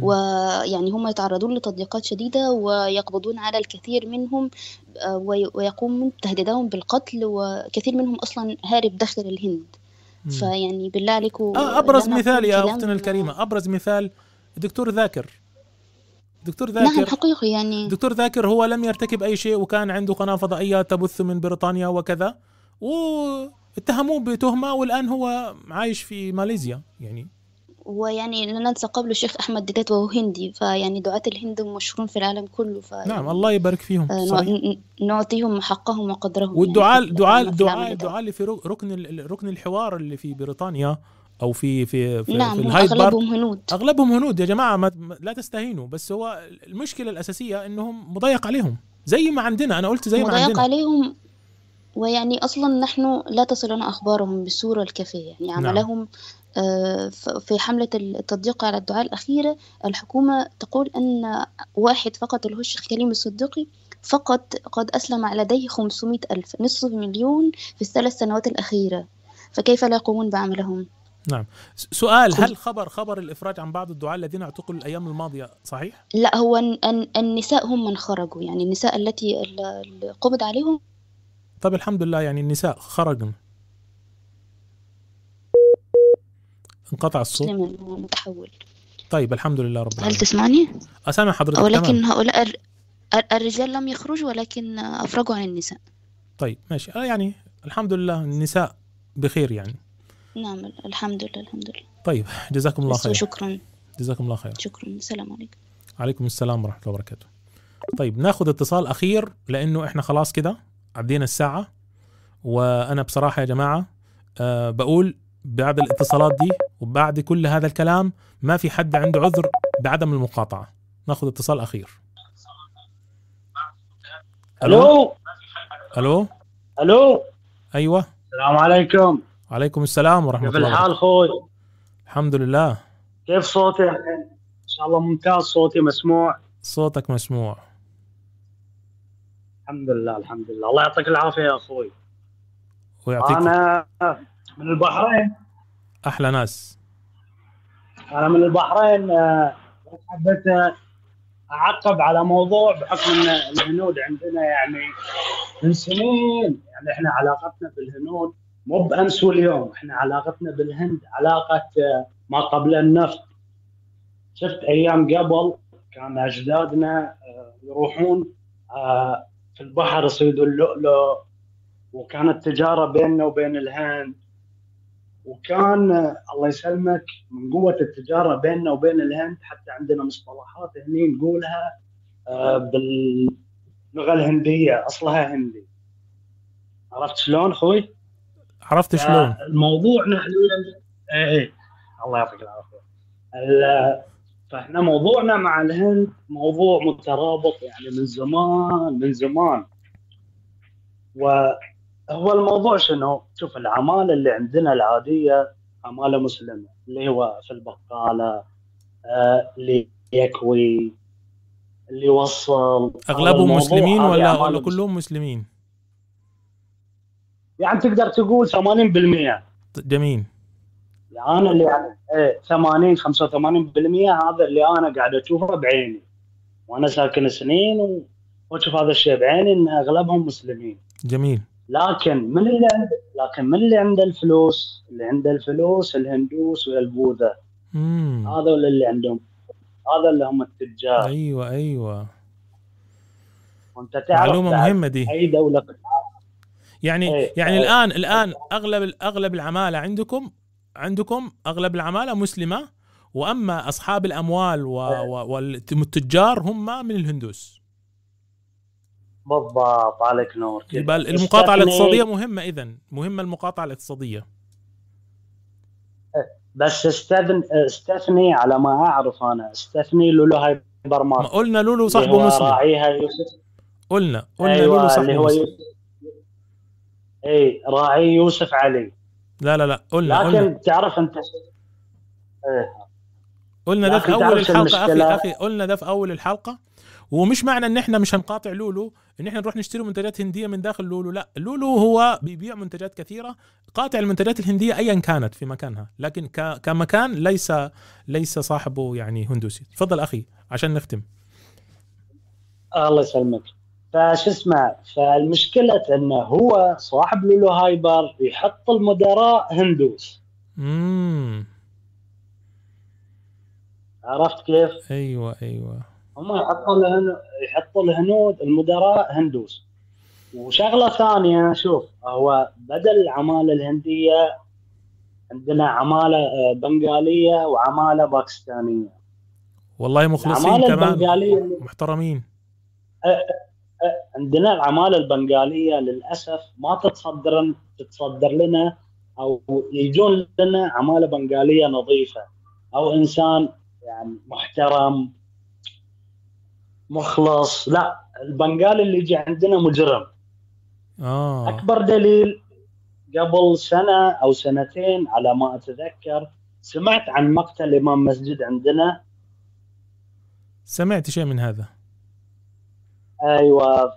ويعني هم يتعرضون لتضييقات شديدة ويقبضون على الكثير منهم آه، وي- ويقوم تهديدهم بالقتل وكثير منهم أصلا هارب داخل الهند. فيعني بالله عليكم
آه،
أقول
مثال يا أختنا الكريمة أبرز مثال دكتور ذاكر. دكتور ذاكر
نعم حقيقي يعني.
دكتور ذاكر هو لم يرتكب أي شيء وكان عنده قناة فضائية تبث من بريطانيا وكذا. واتهموه بتهمة والآن هو عايش في ماليزيا يعني.
ويعني لا ننسى قبل الشيخ أحمد ديدات وهو هندي فيعني دعاة الهند مشهورون في العالم كله ف
نعم الله يبارك فيهم
آه،
صحيح.
نعطيهم حقهم وقدرهم
والدعاء
يعني في-
دعاء
في
دعاء
العمل
دعاء اللي في رك- ركن ركن الحوار اللي في بريطانيا أو في في في,
نعم
في الهايد بارك.
أغلبهم هنود.
أغلبهم هنود يا جماعة ما لا تستهينوا بس هو المشكلة الأساسية إنهم مضيق عليهم زي ما عندنا أنا قلت زي ما
مضايق
عندنا.
عليهم ويعني أصلا نحن لا تصلنا أخبارهم بالصورة الكافية يعني
نعم.
عملهم آه، في حملة التضييق على الدعاة الأخيرة الحكومة تقول أن واحد فقط اللي هو الشيخ كريم الصديقي فقط قد أسلم على لديه 500 ألف نصف مليون في الثلاث سنوات الأخيرة فكيف لا يقومون بعملهم؟
نعم سؤال هل خبر خبر الإفراج عن بعض الدعاة الذين اعتقلوا الأيام الماضية صحيح؟
لا هو ال- ال- النساء هم من خرجوا يعني النساء التي ال- قبض عليهم
طب الحمد لله يعني النساء خرجن. انقطع الصوت.
متحول.
طيب الحمد لله رب
هل
العالمين.
تسمعني؟
اسامع حضرتك
ولكن
تمام.
هؤلاء الر- الر- الرجال لم يخرجوا ولكن أفرجوا عن النساء.
طيب ماشي. آه يعني الحمد لله النساء بخير يعني.
نعم الحمد لله الحمد لله.
طيب جزاكم الله خير.
شكرا.
جزاكم الله خير.
شكرا. السلام عليكم.
عليكم السلام ورحمة الله وبركاته. طيب ناخذ اتصال أخير لأنه إحنا خلاص كده. عدينا الساعة وأنا بصراحة يا جماعة أه بقول بعد الاتصالات دي وبعد كل هذا الكلام ما في حد عنده عذر بعدم المقاطعة. ناخذ اتصال أخير.
ألو؟
ألو؟
ألو؟
أيوة.
السلام عليكم.
عليكم السلام ورحمة
كيف
الله
الحال
وبركاته
خوي؟
الحمد لله.
كيف صوتي؟ إن شاء الله ممتاز صوتي مسموع.
صوتك مسموع.
الحمد لله الحمد لله. الله يعطيك العافية يا أخوي.
ويعطيك
أنا من البحرين.
أحلى ناس.
أنا من البحرين آه، حبيت آه، أعقب على موضوع بحكم إن الهنود عندنا يعني من سنين يعني إحنا علاقتنا بالهنود مو بأمس واليوم إحنا علاقتنا بالهند علاقة آه، ما قبل النفط. شفت أيام قبل كان أجدادنا يروحون في البحر يصيدوا اللؤلؤ وكانت تجاره بيننا وبين الهند وكان آه، الله يسلمك من قوة التجارة بيننا وبين الهند حتى عندنا مصطلحات هني نقولها آه، باللغة الهندية أصلها هندي عرفت شلون أخوي؟
عرفت شلون
الموضوع نحن إيه إيه. الله يعطيك العافية ال- فاحنا موضوعنا مع الهند موضوع مترابط يعني من زمان من زمان. وهو الموضوع شنو؟ شوف العمالة اللي عندنا العادية عمالة مسلمة اللي هو في البقالة آه، اللي يكوي اللي يوصل الموضوع،
مسلمين ولا ولا كلهم مسلمين؟
يعني تقدر تقول 80%
جميل.
أنا اللي يعني إيه 80 85% هذا اللي أنا قاعد أشوفه بعيني. وأنا ساكن سنين و- وأشوف هذا الشيء بعيني إن أغلبهم مسلمين.
جميل.
لكن من اللي عنده لكن من اللي عنده الفلوس؟ اللي عنده الفلوس الهندوس والبوذا. هذول اللي عندهم. هذا اللي هم التجار.
أيوه أيوه.
وأنت تعرف
معلومة
بعد
مهمة دي.
أي دوله في
يعني
إيه،
يعني
إيه.
الان الآن أغلب أغلب العمالة عندكم عندكم أغلب العمالة مسلمة وأما أصحاب الأموال و- و- والتجار هم من الهندوس.
بالضبط عليك نور.
يبقى
المقاطعة
الاقتصادية مهمة اذا مهمة المقاطعة الاقتصادية.
بس استثني استثني على ما أعرف أنا استثني لولو هايبر
ما
ماركت
قلنا لولو صاحبه مسلم.
راعيها يوسف.
قلنا قلنا
أيوه
لولو
اللي
صاحبه
هو
مسلم.
يوسف. اي راعي يوسف علي.
لا لا لا قلنا
لكن
قلنا.
تعرف انت إيه.
قلنا ده في
أول
الحلقة أخي
المشكلة-
أخي قلنا ده في أول الحلقة. ومش معنى إن إحنا مش هنقاطع لولو إن إحنا نروح نشتري منتجات هندية من داخل لولو لا. لولو هو بيبيع منتجات كثيرة قاطع المنتجات الهندية ايا كانت في مكانها لكن. كمكان ليس ليس صاحبه يعني هندوسي. تفضل أخي عشان نختم.
الله يسلمك. فش اسمه فالمشكلة إنه هو صاحب لولو هايبر يحط المدراء هندوس.
امم
عرفت كيف؟
أيوه أيوه.
هم يحطوا الهنود يحطوا الهنود المدراء هندوس. وشغلة ثانية شوف هو بدل العماله الهندية عندنا عمالة آه، بنغالية وعمالة باكستانية.
والله مخلصين كمان.
البنغالية
محترمين.
عندنا العمالة البنغالية للأسف ما تتصدر تتصدر لنا أو يجون لنا عمالة بنغالية نظيفة. أو إنسان يعني محترم مخلص. لا البنغالي اللي يجي عندنا مجرم.
آه.
أكبر دليل قبل سنة أو سنتين على ما أتذكر سمعت عن مقتل إمام مسجد عندنا؟
سمعت شيء من هذا.
أيوه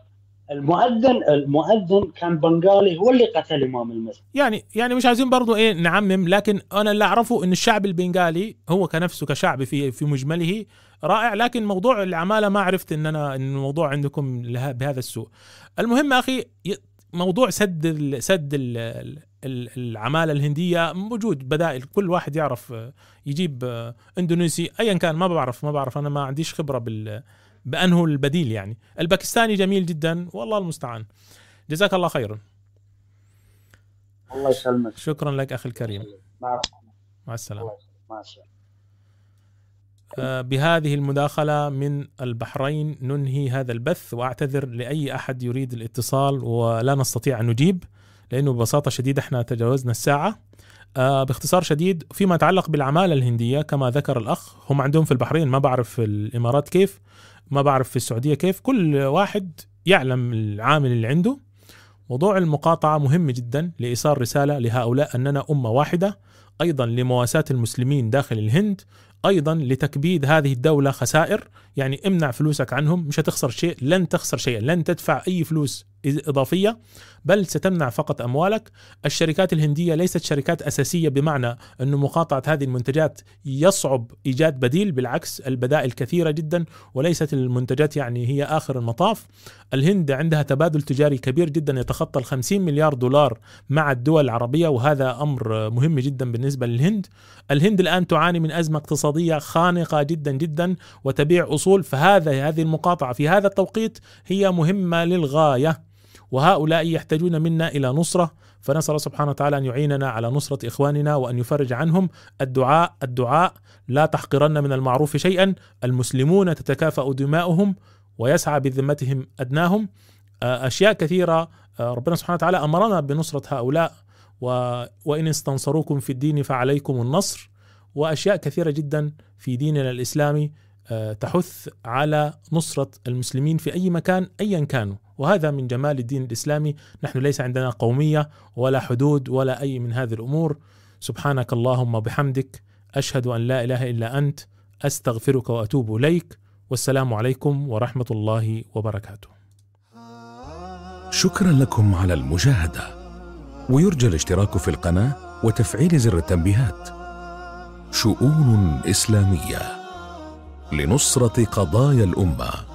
المؤذن المؤذن كان بنغالي هو اللي قتل إمام المسجد
يعني يعني مش عايزين برضو إيه نعمم لكن أنا اللي أعرفه إن الشعب البنغالي هو كنفسه كشعب في في مجمله رائع لكن موضوع العمالة ما عرفت إن أنا إن الموضوع عندكم بهذا السوء. المهم أخي موضوع سد ال سد ال ال العمالة الهندية موجود بدائل كل واحد يعرف يجيب آه، إندونيسي ايا كان ما بعرف ما بعرف أنا ما عنديش خبرة بال بأنه البديل يعني. الباكستاني جميل جدا والله المستعان. جزاك الله خيرا.
الله يسلمك.
شكرا لك أخي الكريم.
مع
السلامة.
مع السلامة.
آه، بهذه المداخلة من البحرين ننهي هذا البث وأعتذر لأي أحد يريد الاتصال ولا نستطيع أن نجيب لأنه ببساطة شديدة إحنا تجاوزنا الساعة. آه، باختصار شديد فيما يتعلق بالعمالة الهندية كما ذكر الأخ هم عندهم في البحرين ما بعرف الإمارات كيف. ما بعرف في السعودية كيف كل واحد يعلم العامل اللي عنده. موضوع المقاطعة مهم جدا لإيصال رسالة لهؤلاء أننا أمة واحدة أيضا لمواساة المسلمين داخل الهند أيضا لتكبيد هذه الدولة خسائر. يعني امنع فلوسك عنهم مش هتخسر شيء لن تخسر شيئا لن تدفع أي فلوس إضافية. بل ستمنع فقط أموالك. الشركات الهندية ليست شركات أساسية بمعنى انه مقاطعة هذه المنتجات يصعب إيجاد بديل بالعكس البدائل كثيرة جدا وليست المنتجات يعني هي آخر المطاف. الهند عندها تبادل تجاري كبير جدا يتخطى ال 50 مليار دولار مع الدول العربية وهذا أمر مهم جدا بالنسبة للهند. الهند الآن تعاني من أزمة اقتصادية خانقة جدا جدا وتبيع أصول فهذا هذه المقاطعة في هذا التوقيت هي مهمة للغاية. وهؤلاء يحتاجون منا إلى نصرة. فنسأل الله سبحانه وتعالى أن يعيننا على نصرة إخواننا وأن يفرج عنهم الدعاء. الدعاء لا تحقرن من المعروف شيئا. المسلمون تتكافأ دماؤهم ويسعى بذمتهم أدناهم. آه، أشياء كثيرة. آه، ربنا سبحانه وتعالى أمرنا بنصرة هؤلاء. و... وإن استنصروكم في الدين فعليكم النصر. وأشياء كثيرة جدا في ديننا الإسلامي آه، تحث على نصرة المسلمين في أي مكان ايا كانوا. وهذا من جمال الدين الإسلامي. نحن ليس عندنا قومية ولا حدود ولا أي من هذه الأمور. سبحانك اللهم وبحمدك. أشهد أن لا إله إلا أنت. أستغفرك وأتوب إليك. والسلام عليكم ورحمة الله وبركاته.
شكرا لكم على المشاهدة ويرجى الاشتراك في القناة وتفعيل زر التنبيهات. شؤون إسلامية لنصرة قضايا الأمة.